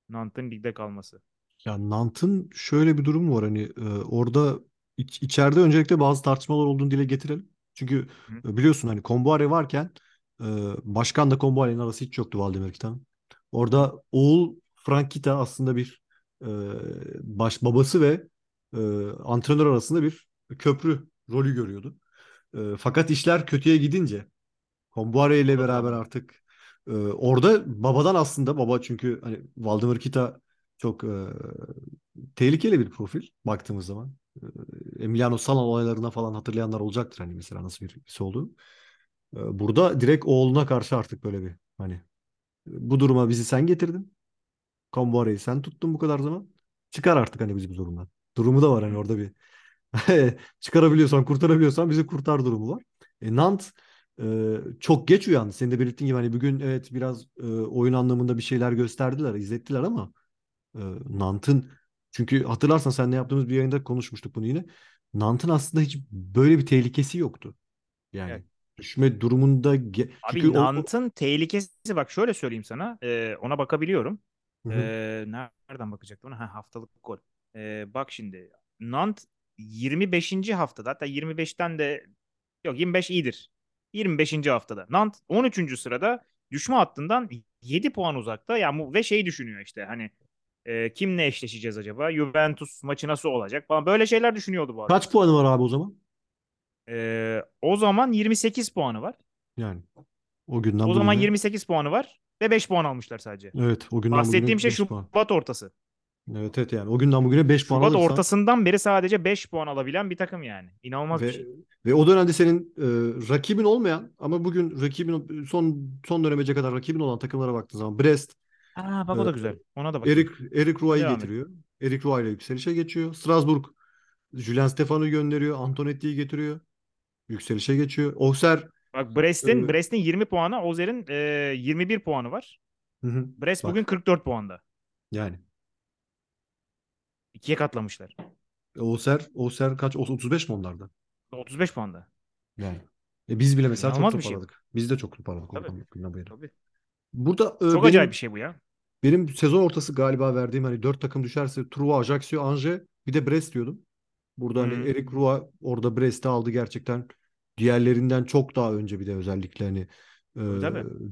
Nant'ın ligde kalması? Ya Nant'ın şöyle bir durumu var hani e, orada iç- içeride öncelikle bazı tartışmalar olduğunu dile getirelim. Çünkü Hı e, biliyorsun hani Kombuare varken e, başkan da Kombuare'nin arası hiç yoktu Valdemir Kitan'ın. hı. Orada oğul Frank Kita aslında bir e, baş babası ve e, antrenör arasında bir köprü rolü görüyordu. E, fakat işler kötüye gidince Kombuare ile beraber artık e, orada babadan aslında baba çünkü hani Valdemir Kita çok e, tehlikeli bir profil baktığımız zaman. E, Emiliano Sala olaylarına falan hatırlayanlar olacaktır hani mesela nasıl birisi olduğu. E, burada direkt oğluna karşı artık böyle bir hani bu duruma bizi sen getirdin. Kombuare'yi sen tuttun bu kadar zaman. Çıkar artık hani bizi bu durumdan. Durumu da var hani orada bir çıkarabiliyorsan kurtarabiliyorsan bizi kurtar durumu var. E, Nant e, çok geç uyandı. Senin de belirttiğin gibi hani bugün evet biraz e, oyun anlamında bir şeyler gösterdiler, izlettiler ama e, Nant'ın çünkü hatırlarsan seninle yaptığımız bir yayında konuşmuştuk bunu yine. Nant'ın aslında hiç böyle bir tehlikesi yoktu. Yani Evet. düşme durumunda ge- çünkü Abi o, o- Nant'ın tehlikesi bak şöyle söyleyeyim sana. Ee, ona bakabiliyorum. Hı hı. Ee, nereden bakacaktım? ona? Ha, haftalık gol. Ee, bak şimdi. Nant 25. haftada hatta 25'ten de yok 25 iyidir. 25. haftada. Nant 13. sırada düşme hattından 7 puan uzakta. Ya yani ve şey düşünüyor işte hani e, kimle eşleşeceğiz acaba? Juventus maçı nasıl olacak falan. Böyle şeyler düşünüyordu bu adam. kaç puanı var abi o zaman? Ee, o zaman 28 puanı var. Yani o günden O zaman bugüne 28 puanı var ve 5 puan almışlar sadece. evet o günden Bahsettiğim şey 5 puan. Şubat ortası. Evet evet yani o günden bugüne 5 puan Şubat alırsan ortasından beri sadece 5 puan alabilen bir takım yani. İnanılmaz bir ve şey. ve o dönemde senin e, rakibin olmayan ama bugün rakibin son son dönemece kadar rakibin olan takımlara baktığın zaman Brest, Aa bak e, o da güzel. Ona da bakayım. Erik Erik et. getiriyor. Erik Roy ile yükselişe geçiyor. Strasbourg Julian Stefano'yu gönderiyor. Antonetti'yi getiriyor. Yükselişe geçiyor. Auxerre Bak e, Brest'in Brest'in 20 puanı, Ozer'in e, 21 puanı var. hı hı, Brest bugün bak 44 puanda. yani İkiye katlamışlar. Auxerre, Auxerre kaç? 35 mi onlarda? 35 puanda. Yani. E biz bile mesela çok İnanılmaz bir şey. toparladık. Biz de çok toparladık Tabii. oradan bu. Tabii. Burada e, Çok acayip bir benim şey bu ya. benim sezon ortası galiba verdiğim hani dört takım düşerse Truva, Ajaccio, Angers bir de Brest diyordum. Burada hani Hı. Erik Roy orada Brest'i aldı gerçekten diğerlerinden çok daha önce bir de özellikle hani e,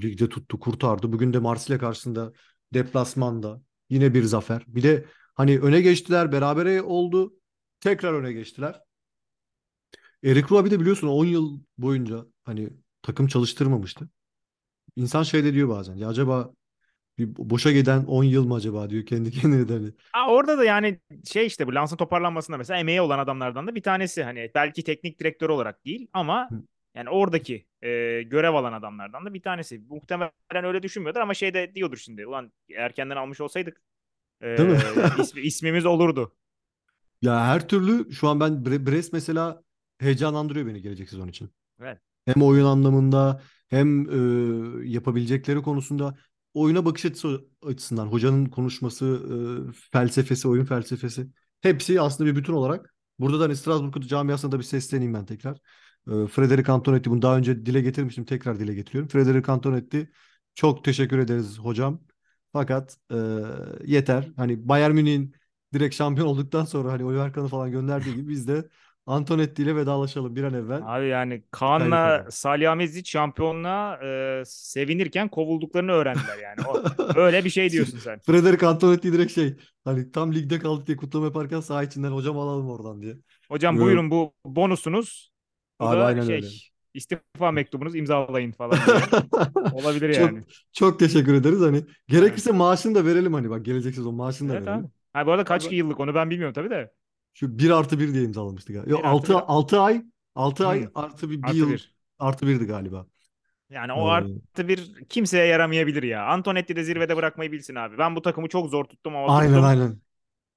ligde tuttu, kurtardı. Bugün de Marsilya karşısında deplasmanda yine bir zafer. Bir de hani öne geçtiler, berabere oldu. Tekrar öne geçtiler. Erik Roy bir de biliyorsun 10 yıl boyunca hani takım çalıştırmamıştı. İnsan şey de diyor bazen. Ya acaba bir boşa giden 10 yıl mı acaba diyor kendi kendine de hani. Aa, orada da yani şey işte bu Lans'ın toparlanmasında mesela emeği olan adamlardan da bir tanesi. Hani belki teknik direktör olarak değil ama Hı. yani oradaki e, görev alan adamlardan da bir tanesi. Muhtemelen öyle düşünmüyordur ama şey de diyordur şimdi. Ulan erkenden almış olsaydık e, Değil mi? ismi- ismimiz olurdu. Ya her türlü şu an ben Bre- Brest mesela heyecanlandırıyor beni gelecek sezon için. Evet. Hem oyun anlamında hem e, yapabilecekleri konusunda oyuna bakış açısı açısından hocanın konuşması, e, felsefesi, oyun felsefesi hepsi aslında bir bütün olarak. Burada da hani Strasbourg camiasına da bir sesleneyim ben tekrar. E, Frederic Antonetti bunu daha önce dile getirmiştim tekrar dile getiriyorum. Frederic Antonetti çok teşekkür ederiz hocam. Fakat e, yeter. Hani Bayern Münih'in direkt şampiyon olduktan sonra hani Oliver Kahn'ı falan gönderdiği gibi biz de Antonetti ile vedalaşalım bir an evvel. Abi yani Kaan'la. Salihamidzic şampiyonluğa e, sevinirken kovulduklarını öğrendiler yani. O, öyle bir şey diyorsun sen. Frederic Antonetti direkt şey hani tam ligde kaldık diye kutlama yaparken saha içinden hocam alalım oradan diye. Hocam Yok. buyurun bu bonusunuz. Bu Abi da aynen şey öyle. İstifa mektubunuz imzalayın falan. Olabilir Çok yani. çok teşekkür ederiz. Hani Evet. gerekirse maaşını da verelim hani bak gelecek sezon maaşını da Evet abi. verelim. Ha bu arada kaç Abi yıllık onu ben bilmiyorum tabii de. şu 1 artı 1 diye imzalamıştık. ya. Yok Bir artı 6 bir 6 ay 6 ay Hmm, artı bir, bir artı yıl bir. artı 1'di galiba. Yani o artı bir kimseye yaramayabilir ya. Antonetti de zirvede bırakmayı bilsin abi. Ben bu takımı çok zor tuttum ama aynen tuttum. aynen.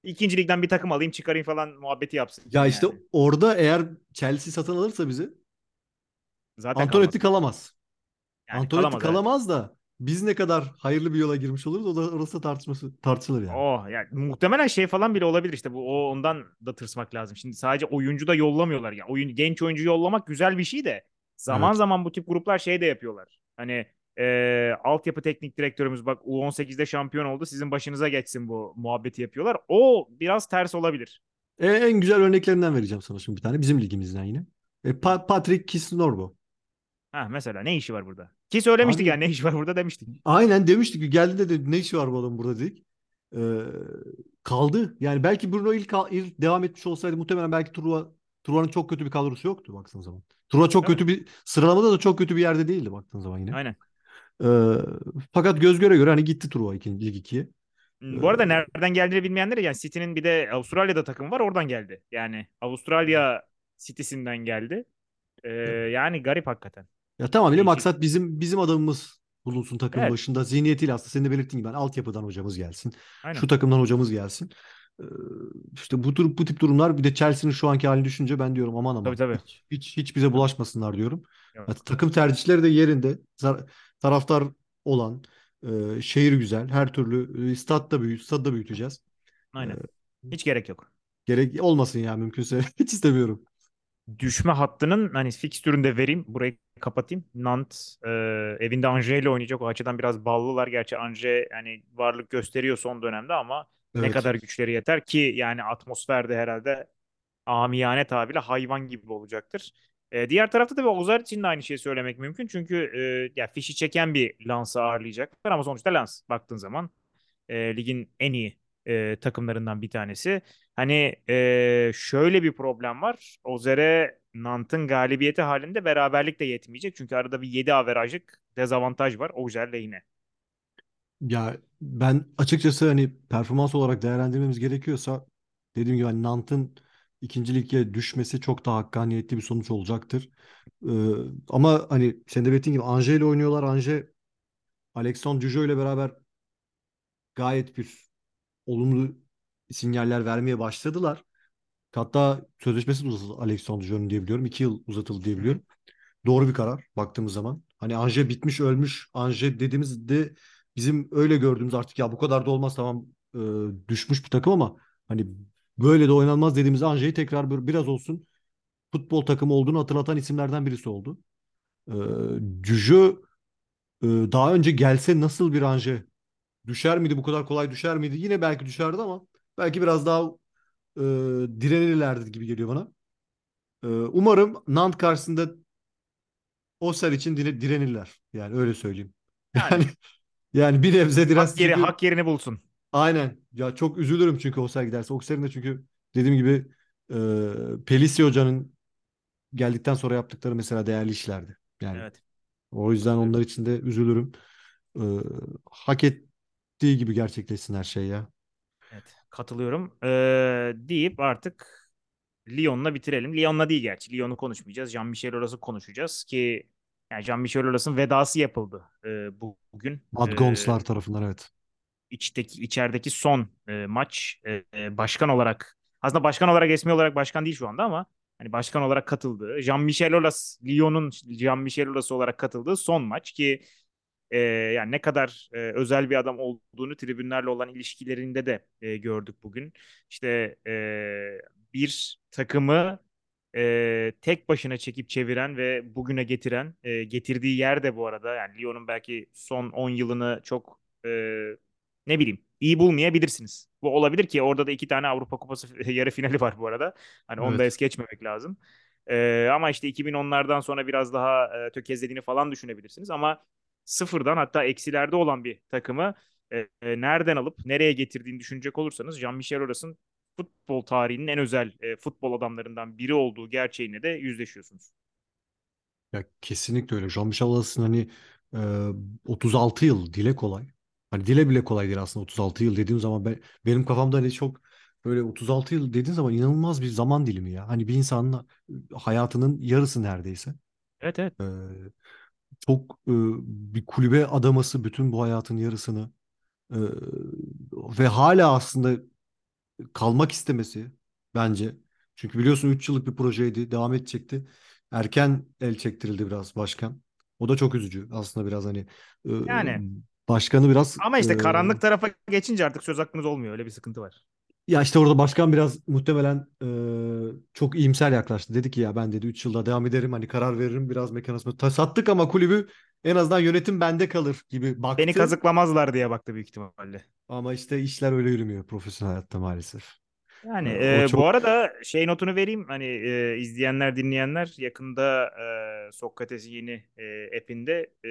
İkinci ligden bir takım alayım çıkarayım falan muhabbeti yapsın Ya işte yani. orada eğer Chelsea satın alırsa bizi Zaten Antonetti kalamaz. Yani Antonetti kalamaz kalamaz da biz ne kadar hayırlı bir yola girmiş oluruz o da orası da tartışması tartışılır yani. Oh yani muhtemelen şey falan bile olabilir işte bu o ondan da tırsmak lazım. Şimdi sadece oyuncu da yollamıyorlar yani. Oyun genç oyuncu yollamak güzel bir şey de zaman Evet. zaman bu tip gruplar şey de yapıyorlar. Hani e, altyapı teknik direktörümüz bak U18'de şampiyon oldu sizin başınıza geçsin bu muhabbeti yapıyorlar. O biraz ters olabilir. E, en güzel örneklerinden vereceğim sana şimdi bir tane bizim ligimizden yine. E, Pa- Patrick Kisnorbo. Ha mesela ne işi var burada? Ki söylemiştik Abi yani ne işi var burada demiştik. aynen demiştik ki geldi de dedi, ne işi var bu adamın burada dedik. E, kaldı. Yani belki Bruno ilk, ilk devam etmiş olsaydı muhtemelen belki Truva Truva'nın çok kötü bir kadrosu yoktu baktığın zaman. Truva çok Tabii. kötü bir sıralamada da çok kötü bir yerde değildi baktığın zaman yine. Aynen. E, fakat göz göre göre hani gitti Truva ikinci lig ikiye. E, Bu arada nereden geldiğini bilmeyenler yani City'nin bir de Avustralya'da takım var oradan geldi. Yani Avustralya City'sinden geldi. Ee, yani garip hakikaten. Ya tamamıyla Değişik. maksat bizim bizim adamımız bulunsun takım Evet. başında. Zihniyetiyle aslında senin de belirttiğin gibi hani altyapıdan hocamız gelsin. Aynen. Şu takımdan hocamız gelsin. Ee, işte bu tür bu tip durumlar bir de Chelsea'nin şu anki halini düşünce ben diyorum aman Tabii aman tabii. hiç hiç hiç bize Tabii. bulaşmasınlar diyorum. Ya, Yok. takım tercihleri de yerinde. Taraftar olan, e, şehir güzel. Her türlü e, stat da büyüt, stadı da büyüteceğiz. Aynen. Hiç gerek yok. gerek olmasın ya mümkünse. Hiç istemiyorum. Düşme hattının hani fikstürünü de vereyim. Burayı kapatayım. Nantes e, evinde Angers ile oynayacak. O açıdan biraz ballılar. Gerçi Angers yani varlık gösteriyor son dönemde ama ne Evet. kadar güçleri yeter ki yani atmosferde herhalde amiyane tabirle hayvan gibi olacaktır. E, diğer tarafta da Ozar için de aynı şeyi söylemek mümkün. Çünkü e, ya fişi çeken bir Lens'ı ağırlayacaklar ama sonuçta Lens baktığın zaman e, ligin en iyi e, takımlarından bir tanesi. Hani e, şöyle bir problem var. Ozer'e Nant'ın galibiyeti halinde beraberlik de yetmeyecek. Çünkü arada bir 7 averajlık dezavantaj var Ozer lehine. Ya ben açıkçası hani performans olarak değerlendirmemiz gerekiyorsa dediğim gibi hani Nant'ın ikinci lige düşmesi çok daha hakkaniyetli bir sonuç olacaktır. Ee, ama hani sen de belirttiğin gibi Angers ile oynuyorlar. Angers Alexandre Cujo ile beraber gayet bir olumlu sinyaller vermeye başladılar. Hatta sözleşmesi de uzatıldı Alexandre Cujo'nun diyebiliyorum. İki yıl uzatıldı hı. diyebiliyorum. Doğru bir karar baktığımız zaman. Hani Anje bitmiş ölmüş. Anje dediğimizde bizim öyle gördüğümüz artık ya bu kadar da olmaz tamam e, düşmüş bir takım ama hani böyle de oynanmaz dediğimiz Anje'yi tekrar biraz olsun futbol takımı olduğunu hatırlatan isimlerden birisi oldu. E, Cücü e, daha önce gelse nasıl bir Anje düşer miydi bu kadar kolay düşer miydi? Yine belki düşerdi ama belki biraz daha e, direnirlerdi gibi geliyor bana. E, umarım Nant karşısında Oser için dire- direnirler. Yani öyle söyleyeyim. Yani Yani yani bir nebze dirensin hak yeri çünkü hak yerini bulsun. aynen. Ya çok üzülürüm çünkü Oser giderse. Oser'in de çünkü dediğim gibi e, Pelisi Hoca'nın geldikten sonra yaptıkları mesela değerli işlerdi. Yani Evet. o yüzden onlar için de üzülürüm. E, hak ettiği gibi gerçekleşsin her şey ya. Katılıyorum. Ee, deyip artık Lyon'la bitirelim. Lyon'la değil gerçi. Lyon'u konuşmayacağız. Jean-Michel Aulas'ı konuşacağız ki yani Jean-Michel Aulas'ın vedası yapıldı e, bu- bugün. Bad E, Gonslar tarafından evet. içteki içerideki son e, maç e, e, başkan olarak aslında başkan olarak resmi olarak başkan değil şu anda ama hani başkan olarak katıldığı Jean-Michel Aulas Lyon'un Jean-Michel Aulas olarak katıldığı son maç ki e, yani ne kadar e, özel bir adam olduğunu tribünlerle olan ilişkilerinde de e, gördük bugün. İşte e, bir takımı e, tek başına çekip çeviren ve bugüne getiren, e, getirdiği yer de bu arada yani Lyon'un belki son 10 yılını çok e, ne bileyim iyi bulmayabilirsiniz. Bu olabilir ki orada da iki tane Avrupa Kupası yarı finali var bu arada. Hani onu da Evet. es geçmemek lazım. E, ama işte 2010'lardan sonra biraz daha e, tökezlediğini falan düşünebilirsiniz. Ama sıfırdan hatta eksilerde olan bir takımı e, e, nereden alıp nereye getirdiğini düşünecek olursanız Jean-Michel Aulas'ın futbol tarihinin en özel e, futbol adamlarından biri olduğu gerçeğine de yüzleşiyorsunuz. Ya kesinlikle öyle. Jean-Michel Aulas'ın hani e, 36 yıl dile kolay. Hani dile bile kolay değil aslında 36 yıl dediğim zaman ben, benim kafamda hani çok böyle 36 yıl dediğin zaman inanılmaz bir zaman dilimi ya. Hani bir insanın hayatının yarısı neredeyse. Evet evet. E, çok e, bir kulübe adaması bütün bu hayatın yarısını e, ve hala aslında kalmak istemesi bence. Çünkü biliyorsun 3 yıllık bir projeydi, devam edecekti. Erken el çektirildi biraz başkan. O da çok üzücü aslında biraz hani e, Yani başkanı biraz ama işte karanlık tarafa geçince artık söz hakkınız olmuyor. Öyle bir sıkıntı var. Ya işte orada başkan biraz muhtemelen e, çok iyimser yaklaştı. Dedi ki ya ben dedi 3 yılda devam ederim hani karar veririm biraz mekanizma. Ta- sattık ama kulübü en azından yönetim bende kalır gibi Beni baktı. kazıklamazlar diye baktı büyük ihtimalle. Ama işte işler öyle yürümüyor profesyonel hayatta maalesef. E, Yani e, bu çok arada şey notunu vereyim hani e, izleyenler dinleyenler yakında e, Sokrates yeni e, app'inde e,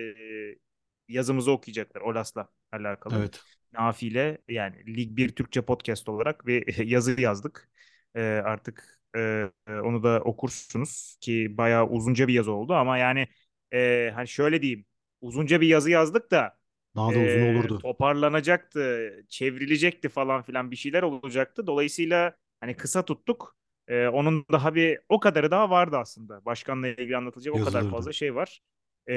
yazımızı okuyacaklar Olas'la alakalı. evet Nafi'yle yani Lig 1 Türkçe podcast olarak bir yazı yazdık. E, artık e, onu da okursunuz ki bayağı uzunca bir yazı oldu ama yani e, hani şöyle diyeyim uzunca bir yazı yazdık da daha da uzun e, olurdu. toparlanacaktı, çevrilecekti falan filan bir şeyler olacaktı. Dolayısıyla hani kısa tuttuk. E, onun daha bir o kadarı daha vardı aslında. Başkanla ilgili anlatılacak o kadar Yazılırdı. fazla şey var. E,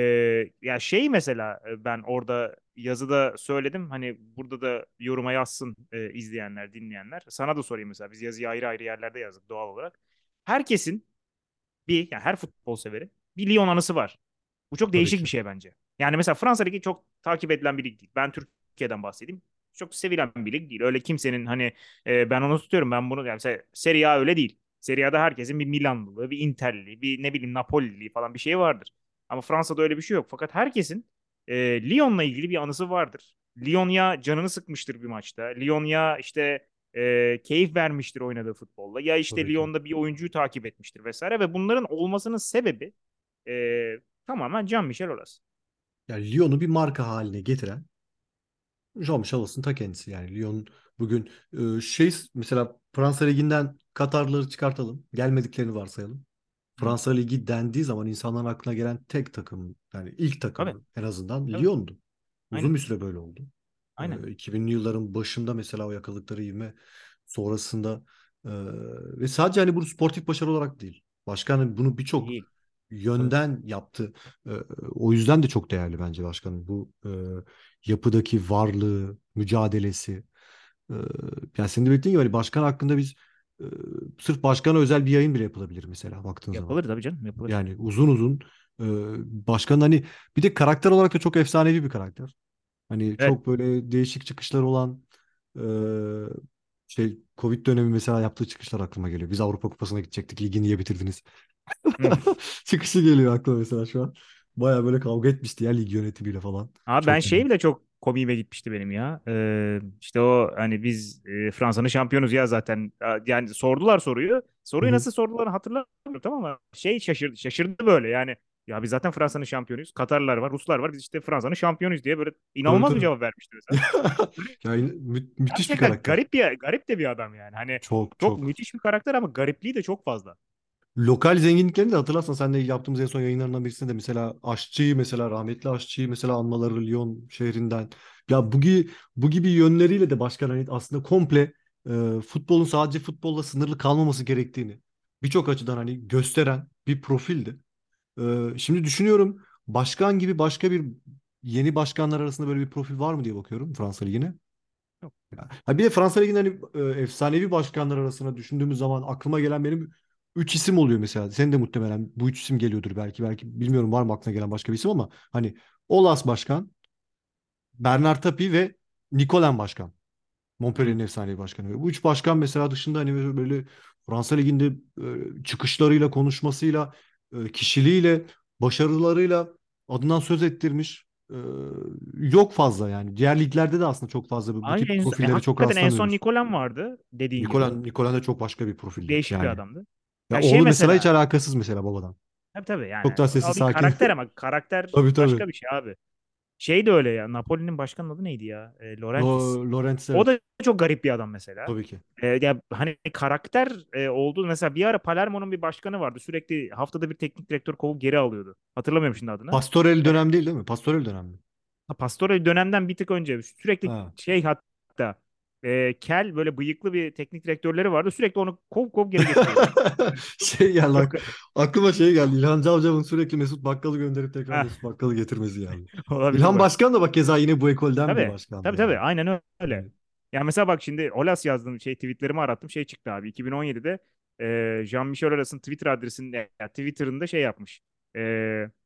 ya şey mesela ben orada yazıda söyledim. Hani burada da yoruma yazsın e, izleyenler, dinleyenler. Sana da sorayım mesela. Biz yazıyı ayrı ayrı yerlerde yazdık doğal olarak. Herkesin bir, yani her futbol severi bir Lyon anısı var. Bu çok Tabii değişik bir ki. şey bence. Yani mesela Fransa Ligi çok takip edilen bir lig değil. Ben Türkiye'den bahsedeyim. Çok sevilen bir lig değil. Öyle kimsenin hani e, ben onu tutuyorum ben bunu yani mesela Serie A öyle değil. Serie A'da herkesin bir Milanlılığı, bir Interliliği, bir ne bileyim Napoli'liği falan bir şey vardır. Ama Fransa'da öyle bir şey yok. Fakat herkesin e, Lyon'la ilgili bir anısı vardır. Lyon ya canını sıkmıştır bir maçta. Lyon ya işte e, keyif vermiştir oynadığı futbolla. Ya işte Tabii ki. Lyon'da bir oyuncuyu takip etmiştir vesaire ve bunların olmasının sebebi e, tamamen Jean-Michel Aulas. Yani Lyon'u bir marka haline getiren Jean-Michel Aulas'ın ta kendisi. Yani Lyon bugün e, şey mesela Fransa Ligi'nden Katarlıları çıkartalım. Gelmediklerini varsayalım. Fransa Ligi dendiği zaman insanların aklına gelen tek takım yani ilk Tabii, takımı en azından tabii. Lyon'du. Aynen. Uzun bir süre böyle oldu. Aynen. Ee, 2000'li yılların başında mesela o yakaladıkları ivme sonrasında e, ve sadece hani bunu sportif başarı olarak değil. Başkanın bunu birçok Değil. Tabii. yönden yaptı. Ee, o yüzden de çok değerli bence başkanın bu e, yapıdaki varlığı, mücadelesi. Ee, yani senin de belirttiğin gibi hani başkan hakkında biz e, sırf başkana özel bir yayın bile yapılabilir mesela baktığın zaman. Yapılır tabii canım yapılır. Yani uzun uzun e, başkanın hani bir de karakter olarak da çok efsanevi bir karakter. Hani Evet. çok böyle değişik çıkışlar olan e, şey Covid dönemi mesela yaptığı çıkışlar aklıma geliyor. Biz Avrupa Kupası'na gidecektik. Ligi niye bitirdiniz? Çıkışı geliyor aklıma mesela şu an. Baya böyle kavga etmişti ya lig yönetimiyle falan. Abi ben Çok şey yani. bile çok komiğime gitmişti benim ya. Ee, işte o hani biz e, Fransa'nın şampiyonuz ya zaten. Yani sordular soruyu. Soruyu hı. nasıl sordularını hatırlamıyorum tamam ama şey şaşırdı, şaşırdı böyle yani. Ya biz zaten Fransa'nın şampiyonuyuz. Katarlılar var, Ruslar var. Biz işte Fransa'nın şampiyonuyuz diye böyle inanılmaz bir tabii. cevap vermişti mesela. Yani mü- müthiş bir gerçekten karakter. garip bir garip de bir adam yani. Hani Çok çok çok. müthiş bir karakter ama garipliği de çok fazla. Lokal zenginliklerini de hatırlarsan sen de yaptığımız en son yayınlarından birisinde de mesela aşçıyı mesela rahmetli aşçıyı mesela anmaları Lyon şehrinden. Ya bu gibi, bu gibi yönleriyle de başkan hani aslında komple e, futbolun sadece futbolla sınırlı kalmaması gerektiğini birçok açıdan hani gösteren bir profildi. E, şimdi düşünüyorum başkan gibi başka bir yeni başkanlar arasında böyle bir profil var mı diye bakıyorum Fransa Ligi'ne. Yok. Ha bir de Fransa Ligi'nin hani e, efsanevi başkanlar arasında düşündüğümüz zaman aklıma gelen benim üç isim oluyor mesela. Senin de muhtemelen bu üç isim geliyordur belki. Belki bilmiyorum var mı aklına gelen başka bir isim ama hani Olas Başkan, Bernard Tapie ve Nicolan Başkan. Montpellier'in efsanevi başkanı. Bu üç başkan mesela dışında hani böyle Fransa Ligi'nde e, çıkışlarıyla, konuşmasıyla, e, kişiliğiyle, başarılarıyla adından söz ettirmiş. E, yok fazla yani. Diğer liglerde de aslında çok fazla bu, bu tip Aynen. E, profilleri çok hakikaten en son rastlamıyoruz. Nikolan vardı dediğin gibi. Nikolan, Nikolan da çok başka bir profildi. değişik bir Yani. adamdı. Ya Ya şey oğlu mesela hiç mesela alakasız mesela babadan. tabii tabii yani Çok daha sessiz o bir sakin. karakter ama karakter Tabii tabii. başka bir şey abi. Şey de öyle ya. Napoli'nin başkanının adı neydi ya? E, Laurentiis. Lo Lawrence O evet. da çok garip bir adam mesela. Tabii ki. E, ya hani karakter e, oldu. Mesela bir ara Palermo'nun bir başkanı vardı. Sürekli haftada bir teknik direktör kovup geri alıyordu. Hatırlamıyorum şimdi adını. Pastorel E, dönem değil değil mi? Pastorel dönem mi? ha, Pastore dönemden bir tık önce sürekli Ha. şey hatta e, kel böyle bıyıklı bir teknik direktörleri vardı. Sürekli onu kov kov geri getiriyordu. Şey geldi ak- aklıma şey geldi. İlhan Cavcav'ın sürekli Mesut Bakkal'ı gönderip tekrar Mesut Bakkal'ı getirmesi olabilir İlhan bak. Başkan da bak keza yine bu ekolden bir Tabii. başkandı Tabii tabii. yani. Aynen öyle. Evet. Ya mesela bak şimdi Olas yazdım şey tweetlerimi arattım şey çıktı abi. 2017'de e, Jean-Michel Aulas'ın Twitter adresinde ya, Twitter'ında şey yapmış. E,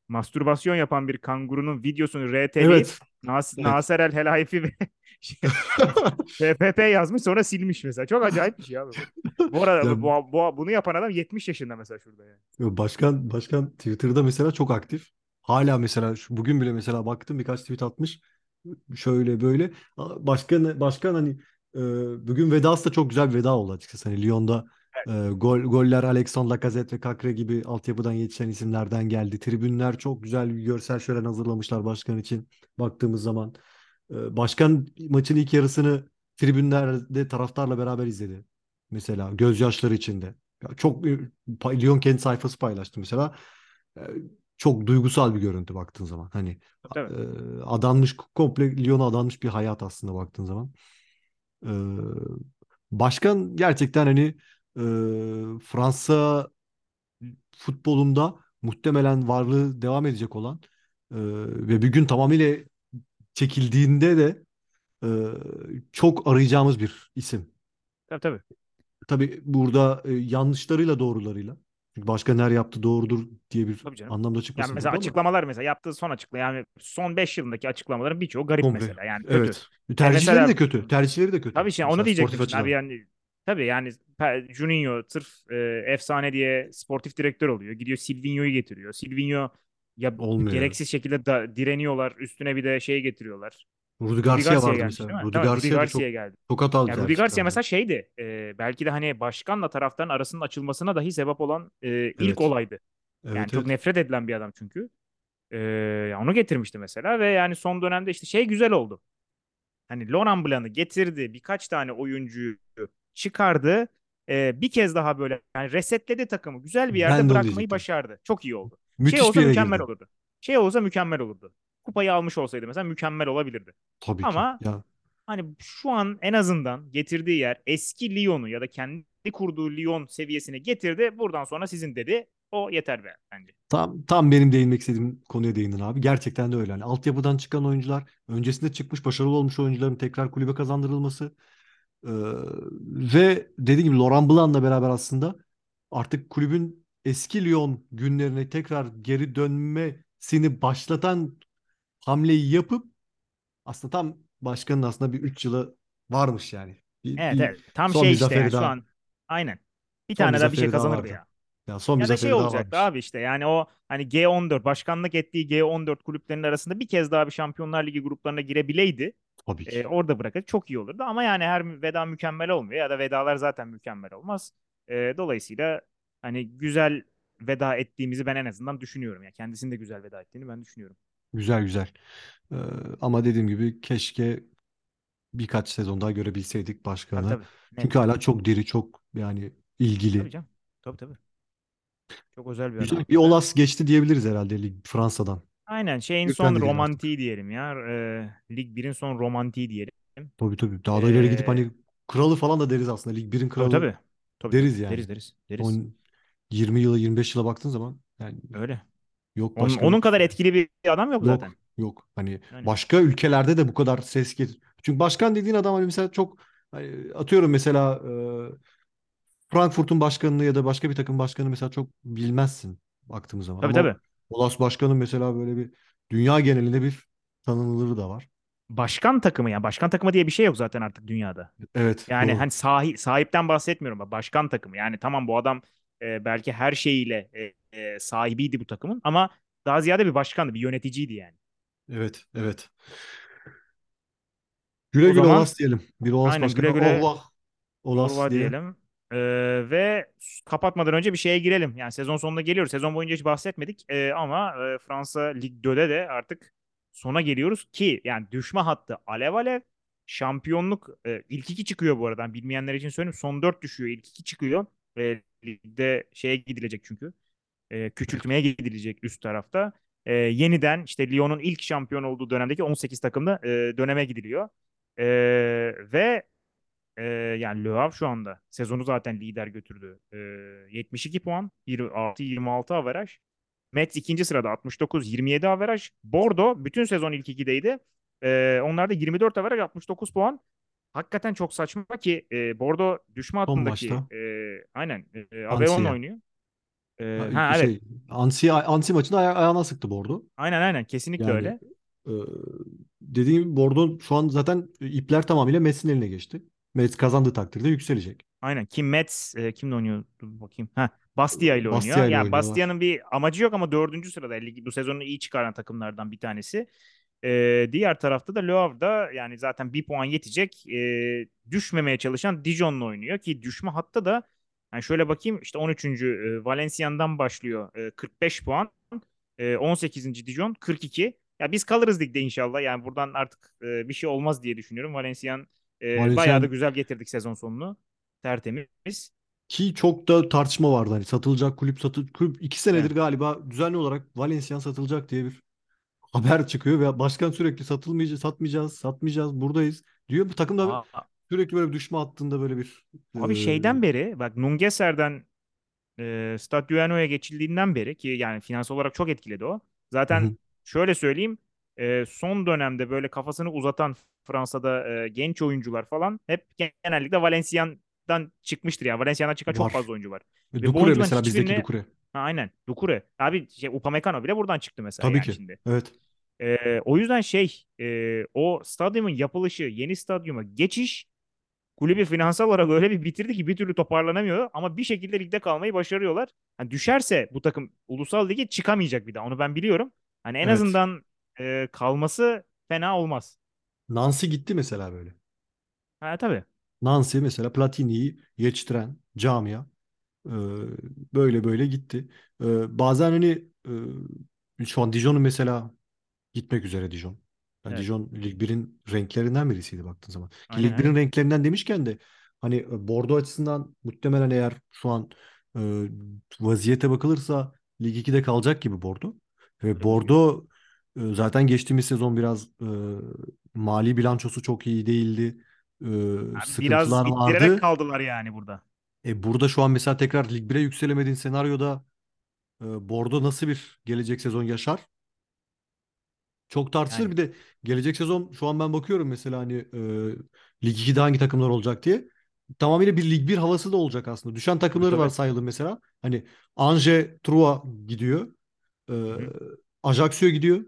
mastürbasyon yapan bir kangurunun videosunu RT'leyip Evet. Nas Evet. Naser El Helaifi ve şey, PPP yazmış sonra silmiş mesela. Çok acayip bir şey abi bu. Arada bu, bu- bunu yapan adam 70 yaşında mesela şurada yani. Başkan başkan Twitter'da mesela çok aktif. Hala mesela şu, bugün bile mesela baktım birkaç tweet atmış. Şöyle böyle. Başkan başkan hani e, bugün vedası da çok güzel bir veda oldu açıkçası. Hani Lyon'da e, gol goller Alexandre Lacazette ve Kakre gibi altyapıdan yetişen isimlerden geldi. Tribünler çok güzel bir görsel şölen hazırlamışlar başkan için baktığımız zaman. E, başkan maçın ilk yarısını tribünlerde taraftarla beraber izledi. Mesela gözyaşları içinde. Ya çok Lyon kendi sayfası paylaştı mesela. E, Çok duygusal bir görüntü baktığın zaman. Hani e, adanmış komple Lyon'a adanmış bir hayat aslında baktığın zaman. E, Başkan gerçekten hani e, Fransa futbolunda muhtemelen varlığı devam edecek olan Ee, ve bir gün tamamıyla çekildiğinde de e, çok arayacağımız bir isim. Tabii tabii. Tabii burada e, yanlışlarıyla doğrularıyla. Çünkü başka her yaptı doğrudur diye bir anlamda Yani çıkmasın mesela burada ama açıklamalar mesela yaptığı son açıklama yani son 5 yılındaki açıklamaların birçoğu garip komple. mesela yani kötü. Evet. Yani Tercihleri mesela de kötü. Tercihleri de kötü. tabii şey onu Mesela diyecektim abi yani tabii yani Juninho sırf e, efsane diye sportif direktör oluyor. Gidiyor Silvinho'yu getiriyor. Silvinho ya Olmuyor. gereksiz şekilde da direniyorlar. Üstüne bir de şey getiriyorlar. Rudi Garcia Garcia vardı gelmiş mesela. Rudi Garcia da Garcia çok geldi. hatalı Yani Rudi Garcia mesela şeydi. e, belki de hani başkanla taraftarın arasının açılmasına dahi sebep olan e, ilk Evet. olaydı. Yani Evet çok evet. nefret edilen bir adam çünkü. Ee, onu getirmişti mesela ve yani son dönemde işte şey güzel oldu. Hani Laurent Blanc'ı getirdi, birkaç tane oyuncuyu çıkardı. Ee, bir kez daha böyle yani resetledi takımı. Güzel bir yerde bırakmayı başardı. Çok iyi oldu. Şey Müthiş bir olsa mükemmel girdi. olurdu. Şey olsa mükemmel olurdu. Kupayı almış olsaydı mesela mükemmel olabilirdi. Tabii ki. Ama Ya hani şu an en azından getirdiği yer eski Lyon'u ya da kendi kurduğu Lyon seviyesine getirdi. Buradan sonra sizin dedi. O yeter be bence. tam tam benim değinmek istediğim konuya değindin abi. Gerçekten de öyle. Yani altyapıdan çıkan oyuncular, öncesinde çıkmış başarılı olmuş oyuncuların tekrar kulübe kazandırılması Ee, ve dediğim gibi Laurent Blanc'la beraber aslında artık kulübün eski Lyon günlerine tekrar geri dönmesini başlatan hamleyi yapıp aslında tam başkanın aslında bir 3 yılı varmış yani. Bir, Evet bir evet. Tam son şey işte yani zaferi şu daha an aynen. Bir tane daha bir şey daha kazanırdı ya. Ya son bir Ya da şey daha varmış. abi işte yani o hani G14 başkanlık ettiği G14 kulüplerinin arasında bir kez daha bir Şampiyonlar Ligi gruplarına girebileydi. Tabii e, ki. orada bırakır çok iyi olurdu. Ama yani her veda mükemmel olmuyor ya da vedalar zaten mükemmel olmaz. E, dolayısıyla hani güzel veda ettiğimizi ben en azından düşünüyorum. Yani kendisinin de güzel veda ettiğini ben düşünüyorum. Güzel güzel. Ee, ama dediğim gibi keşke birkaç sezon daha görebilseydik Tabii başkanı. tabii. Çünkü Net. hala çok diri, çok yani Tabii ilgili. canım. Tabii tabii. Çok özel bir adam Güzel bir. Olas geçti diyebiliriz herhalde lig Fransa'dan. Aynen şeyin Büyükten son de değil artık. romantiği diyelim ya. E, Lig 1'in son romantiği diyelim. Tabii tabii. Daha da ileri gidip E, hani kralı falan da deriz aslında. Lig birin tabii kralı tabii. Tabii tabii. deriz yani. Deriz deriz. Deriz. Son 20 yıla 25 yıla baktığın zaman yani Öyle. yok Onun, başka onun kadar etkili bir adam yok yok zaten. yok. Hani Aynen. başka ülkelerde de bu kadar ses getir. Çünkü başkan dediğin adam hani mesela çok hani atıyorum mesela e, Frankfurt'un başkanını ya da başka bir takım başkanı mesela çok bilmezsin baktığımız zaman. Tabii Ama tabii. Olas başkanın mesela böyle bir dünya genelinde bir tanınırlığı da var. Başkan takımı yani başkan takımı diye bir şey yok zaten artık dünyada. Evet Yani doğru. hani sahi, sahipten bahsetmiyorum. Başkan takımı. Yani tamam bu adam e, belki her şeyiyle e, e, sahibiydi bu takımın ama daha ziyade bir başkandı, bir yöneticiydi yani. Evet evet. Güle O güle zaman Olas diyelim. Bir Olas aynen güle başkanı. güle Allah Olas Orva diye. diyelim. Ee, ve kapatmadan önce bir şeye girelim. Yani sezon sonunda geliyoruz. Sezon boyunca hiç bahsetmedik. Ee, ama e, Fransa Lig 2'de de artık sona geliyoruz ki yani düşme hattı alev alev. Şampiyonluk e, ilk iki çıkıyor bu arada. Bilmeyenler için söyleyeyim. Son dört düşüyor. İlk iki çıkıyor. E, ligde şeye gidilecek çünkü. E, küçültmeye gidilecek üst tarafta. E, yeniden işte Lyon'un ilk şampiyon olduğu dönemdeki 18 takımda e, döneme gidiliyor. E, ve ee, yani Le Havre şu anda sezonu zaten lider götürdü. Ee, 72 puan, 26-26 averaj. Metz ikinci sırada 69-27 averaj. Bordeaux bütün sezon ilk ikideydi. Ee, onlar da 24 averaj 69 puan. Hakikaten çok saçma ki e, Bordeaux düşme hattındaki e, aynen e, Ansi'ye. oynuyor. Ha, ha evet Şey Ansi, Ansi maçında aya- ayağına sıktı Bordo. aynen aynen kesinlikle Yani öyle. e, dediğim gibi Bordo şu an zaten ipler tamamıyla Mets'in eline geçti. Mets kazandığı takdirde yükselecek. Aynen. Kim Metz e, kimle oynuyor? Dur bakayım. Ha, Bastia ile oynuyor. Bastia Yani. Bastia'nın bir amacı yok ama dördüncü sırada ligi bu sezonu iyi çıkaran takımlardan bir tanesi. E, diğer tarafta da Le Havre'da yani zaten bir puan yetecek. E, düşmemeye çalışan Dijon'la oynuyor ki düşme hatta da yani şöyle bakayım işte 13. E, Valenciennes'dan başlıyor. E, 45 puan. E, 18. Dijon 42. Ya biz kalırız ligde inşallah. Yani buradan artık e, bir şey olmaz diye düşünüyorum. Valenciennes e, bayağı da güzel getirdik sezon sonunu. Tertemiz. ki çok da tartışma vardı hani satılacak kulüp satıl kulüp iki senedir Evet. galiba düzenli olarak Valenciennes satılacak diye bir haber çıkıyor ve başkan sürekli satılmayacağız, satmayacağız, satmayacağız, buradayız diyor. Bu takım da Aa, sürekli böyle düşme hattında böyle bir abi şeyden beri bak Nungeser'den e, Stade Duano'ya geçildiğinden beri ki yani finansal olarak çok etkiledi o. e, Zaten hı. şöyle söyleyeyim. E, son dönemde böyle kafasını uzatan Fransa'da e, genç oyuncular falan hep genellikle Valenciennes'dan çıkmıştır yani. Valenciennes'dan çıkan çok Var. fazla oyuncu var. E, Ve oyuncuların mesela bizdeki hiçbirini Doucouré. ha, aynen Doucouré. Abi şey, Upamecano bile buradan çıktı mesela Tabii yani ki. şimdi. Evet. E, o yüzden şey e, o stadyumun yapılışı, yeni stadyuma geçiş kulübü finansal olarak öyle bir bitirdi ki bir türlü toparlanamıyor ama bir şekilde ligde kalmayı başarıyorlar. Hani düşerse bu takım ulusal lige çıkamayacak bir daha. Onu ben biliyorum. Hani en Evet. azından e, kalması fena olmaz. Nancy gitti mesela böyle. Ha tabii. Nancy mesela Platini'yi yetiştiren camia e, böyle böyle gitti. E, bazen hani e, şu an Dijon'un mesela gitmek üzere Dijon. Yani Evet. Dijon Lig 1'in renklerinden birisiydi baktığın zaman. Ki Lig 1'in aynen. renklerinden demişken de hani Bordeaux açısından muhtemelen eğer şu an e, vaziyete bakılırsa Lig 2'de kalacak gibi Bordeaux. Ve e, zaten geçtiğimiz sezon biraz e, mali bilançosu çok iyi değildi. E, Abi biraz sıkıntılar ittirerek vardı. kaldılar yani burada. E, burada şu an mesela tekrar Lig 1'e yükselemediğin senaryoda e, Bordeaux nasıl bir gelecek sezon yaşar? Çok tartışılır. Yani Bir de gelecek sezon şu an ben bakıyorum mesela hani e, Lig 2'de hangi takımlar olacak diye. Tamamıyla bir Lig 1 havası da olacak aslında. Düşen takımları var tabii. sayalım mesela. Hani Angers, Troyes gidiyor. E. Ajaccio gidiyor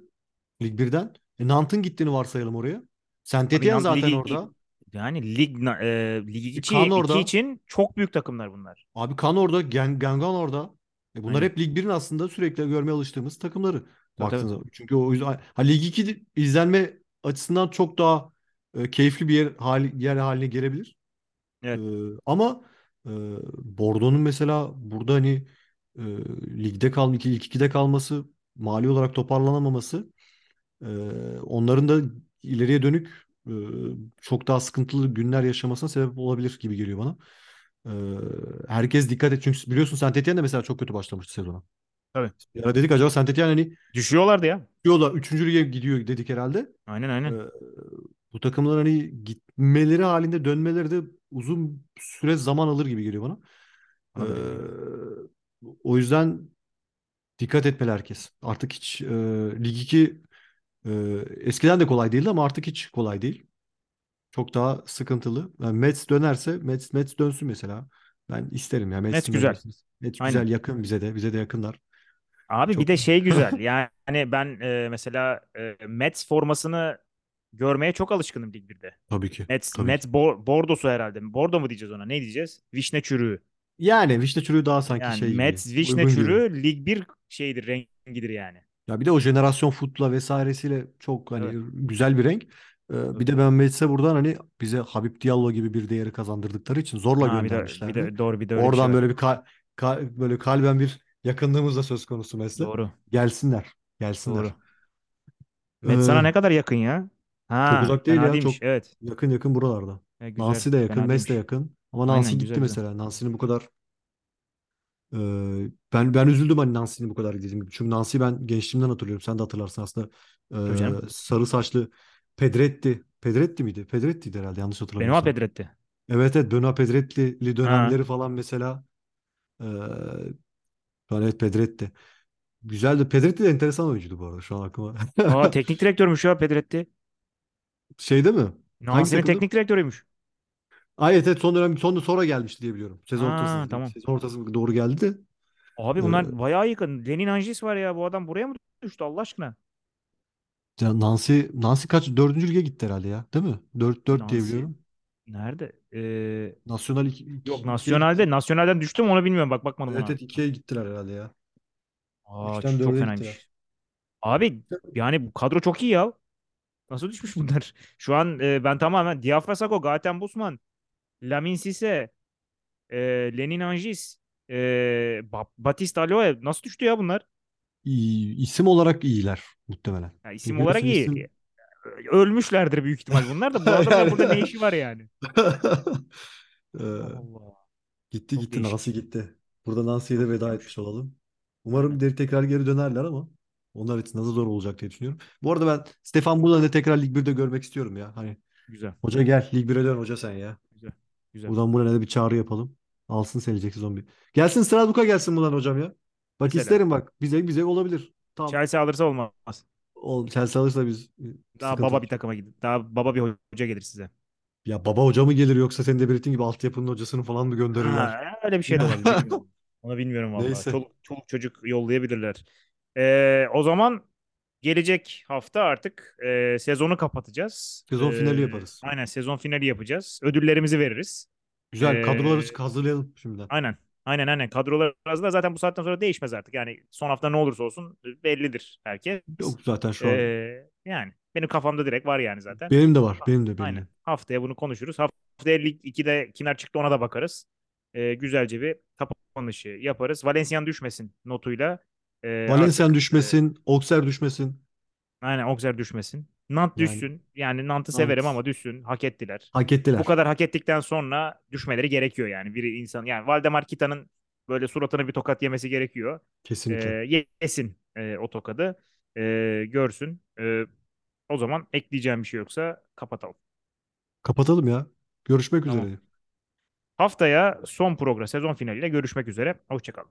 Lig 1'den. E, Nantes'ın gittiğini varsayalım oraya. Saint-Étienne zaten ligi orada. yani lig e, lig E, 2 Caen 2 orada. için çok büyük takımlar bunlar. Abi Caen orada. Gen Guingamp orada. E, bunlar Aynen. hep Lig 1'in aslında sürekli görmeye alıştığımız takımları. Baktığınız zaman. Çünkü o yüzden ha, Lig 2 izlenme açısından çok daha e, keyifli bir yer, hali, yer haline gelebilir. E, Evet. ama e, Bordeaux'un mesela burada hani e, ligde kal, ilk 2'de kalması, mali olarak toparlanamaması e, onların da ileriye dönük çok daha sıkıntılı günler yaşamasına sebep olabilir gibi geliyor bana. Herkes dikkat et çünkü biliyorsun Saint-Étienne de mesela çok kötü başlamıştı sezona. Tabii. Ara dedik acaba Saint-Étienne hani Düşüyorlardı ya. diyorlar 3. lige gidiyor dedik herhalde. Aynen aynen. bu takımlar hani gitmeleri halinde dönmeleri de uzun süre zaman alır gibi geliyor bana. E, Abi o yüzden dikkat etmeli herkes. Artık hiç e, Lig 2 e, eskiden de kolay değildi ama artık hiç kolay değil. Çok daha sıkıntılı. Yani Mets dönerse Mets, Mets dönsün mesela. Ben isterim ya net Mets'in güzel. dönmesini. Mets Aynen. güzel yakın bize de. Bize de yakınlar. Abi bir Çok de şey güzel. Yani ben e, mesela e, Mets formasını görmeye çok alışkınım Lig 1'de. tabii ki. Mets, Tabii ki. Mets Bo Bordo'su herhalde. Bordo mu diyeceğiz ona? Ne diyeceğiz? Vişne çürüğü. Yani Vişne Çürüğü daha sanki Yani şey gibi. Mets Vişne Uygun gibi. çürüğü Lig 1 şeyidir, rengidir yani. Ya bir de o jenerasyon futla vesairesiyle çok hani Evet. güzel bir renk. Ee, bir de ben Mets'e buradan hani bize Habib Diallo gibi bir değeri kazandırdıkları için zorla Ha bir de bir göndermişlerdi. de doğru bir de öyle şey Oradan var. böyle bir kal- kal- böyle kalben bir yakınlığımız da söz konusu Mets'le. Doğru. Gelsinler. Gelsinler. Doğru. Mets sana Ee, ne kadar yakın ya? çok Ha, uzak değil ya. değilmiş. Çok Evet. yakın yakın buralarda. E, güzel. Nancy de yakın, Metz de yakın. Ama Nancy Aynen gitti güzel. mesela. Nancy'nin bu kadar e, ben ben üzüldüm hani Nancy'nin bu kadar gittiğim gibi. Çünkü Nancy'yi ben gençliğimden hatırlıyorum. Sen de hatırlarsın aslında. E, sarı saçlı Pedretti. Pedretti miydi? Pedretti'ydi herhalde yanlış Benoit hatırlamıyorsam. Pedretti. Evet evet Benoît Pedretti'li Ha. dönemleri falan mesela. E, evet Pedretti. Güzeldi. Pedretti de enteresan oyuncuydu bu arada şu an aklıma. Aa teknik direktörmüş ya Pedretti. Şeyde mi? Nancy'nin teknik direktörüymüş. Ay evet, evet son dönem son sonra gelmişti diye biliyorum. Sezon Ha ortası tamam. sezon ortası doğru geldi. Abi Ee, bunlar bayağı yakın. Lenin Anjis var ya bu adam buraya mı düştü Allah aşkına? ya Nancy Nancy kaç dördüncü lige gitti herhalde ya, değil mi? Dört dört diye Nancy biliyorum. nerede? Ee, Nasyonal 2 yok 2'ye gitti. Nasyonel'de. Nasyonel'den düştü mü onu bilmiyorum. Bak bakmadım Evet ona. evet 2'ye gittiler herhalde ya. Aa Üçten ç- çok dörde gittiler. fenaymış. Abi yani bu kadro çok iyi ya. Nasıl düşmüş bunlar? Şu an e, ben tamamen Diafra Sakho, Gaten Busman, Lamine Cisse, e, Lenin Anjis, e, Ba- Batista Aloe nasıl düştü ya bunlar? İyi, isim olarak iyiler muhtemelen. Ya isim Çünkü olarak biliyorsun iyi. isim Ölmüşlerdir büyük ihtimal bunlar da bu adamların burada ne yani işi var yani? Ee, Allah gitti Çok gitti Nancy değişik. gitti. Burada Nancy'ye de veda etmiş olalım. Umarım Aynen. de tekrar geri dönerler ama onlar için nasıl zor olacak diye düşünüyorum. Bu arada ben Stefan Bullan'ı tekrar Lig 1'de görmek istiyorum ya. Hani Güzel. Hoca gel Lig 1'e dön hoca sen ya. Güzel. Buradan buraya da bir çağrı yapalım. Alsın seyircek sezon bir. Gelsin Strasbourg'a gelsin buradan hocam ya. Bak Mesela. isterim bak. Bize bize olabilir. Tam Chelsea alırsa olmaz. O Chelsea alırsa biz e, Daha baba bir var. takıma gidin. Daha baba bir hoca gelir size. Ya baba hoca mı gelir yoksa senin de belirttiğin gibi altyapının hocasını falan mı gönderirler? Ha, öyle bir şey de olabilir. Onu bilmiyorum. Neyse. Çoluk, çoluk çocuk yollayabilirler. Ee, o zaman gelecek hafta artık e, sezonu kapatacağız. Sezon finali Ee, yaparız. aynen sezon finali yapacağız. Ödüllerimizi veririz. Güzel kadroları Ee, hazırlayalım şimdiden. aynen. Aynen aynen. Kadrolar arasında zaten bu saatten sonra değişmez artık. Yani son hafta ne olursa olsun bellidir herkes. Yok zaten şu an. Ee, yani benim kafamda direkt var yani zaten. Benim de var. Benim de benim. Aynen. Haftaya bunu konuşuruz. Haftaya Lig 2'de kimler çıktı ona da bakarız. Ee, güzelce bir kapanışı yaparız. Valencia'nın düşmesin notuyla. Ee, Valencia'nın artık e, düşmesin, Auxerre düşmesin. aynen Auxerre düşmesin. Yani düşsün. Yani Nantes'ı Nantes severim ama düşsün. Hak ettiler. hak Bu ettiler. kadar hak ettikten sonra düşmeleri gerekiyor yani. Bir insan yani Valdemar Kita'nın böyle suratına bir tokat yemesi gerekiyor. Kesinlikle. Ee, yesin e, o tokadı. Ee, görsün. Ee, o zaman ekleyeceğim bir şey yoksa kapatalım. Kapatalım ya. Görüşmek Tamam. üzere. Haftaya son program sezon finaliyle görüşmek üzere. Hoşçakalın.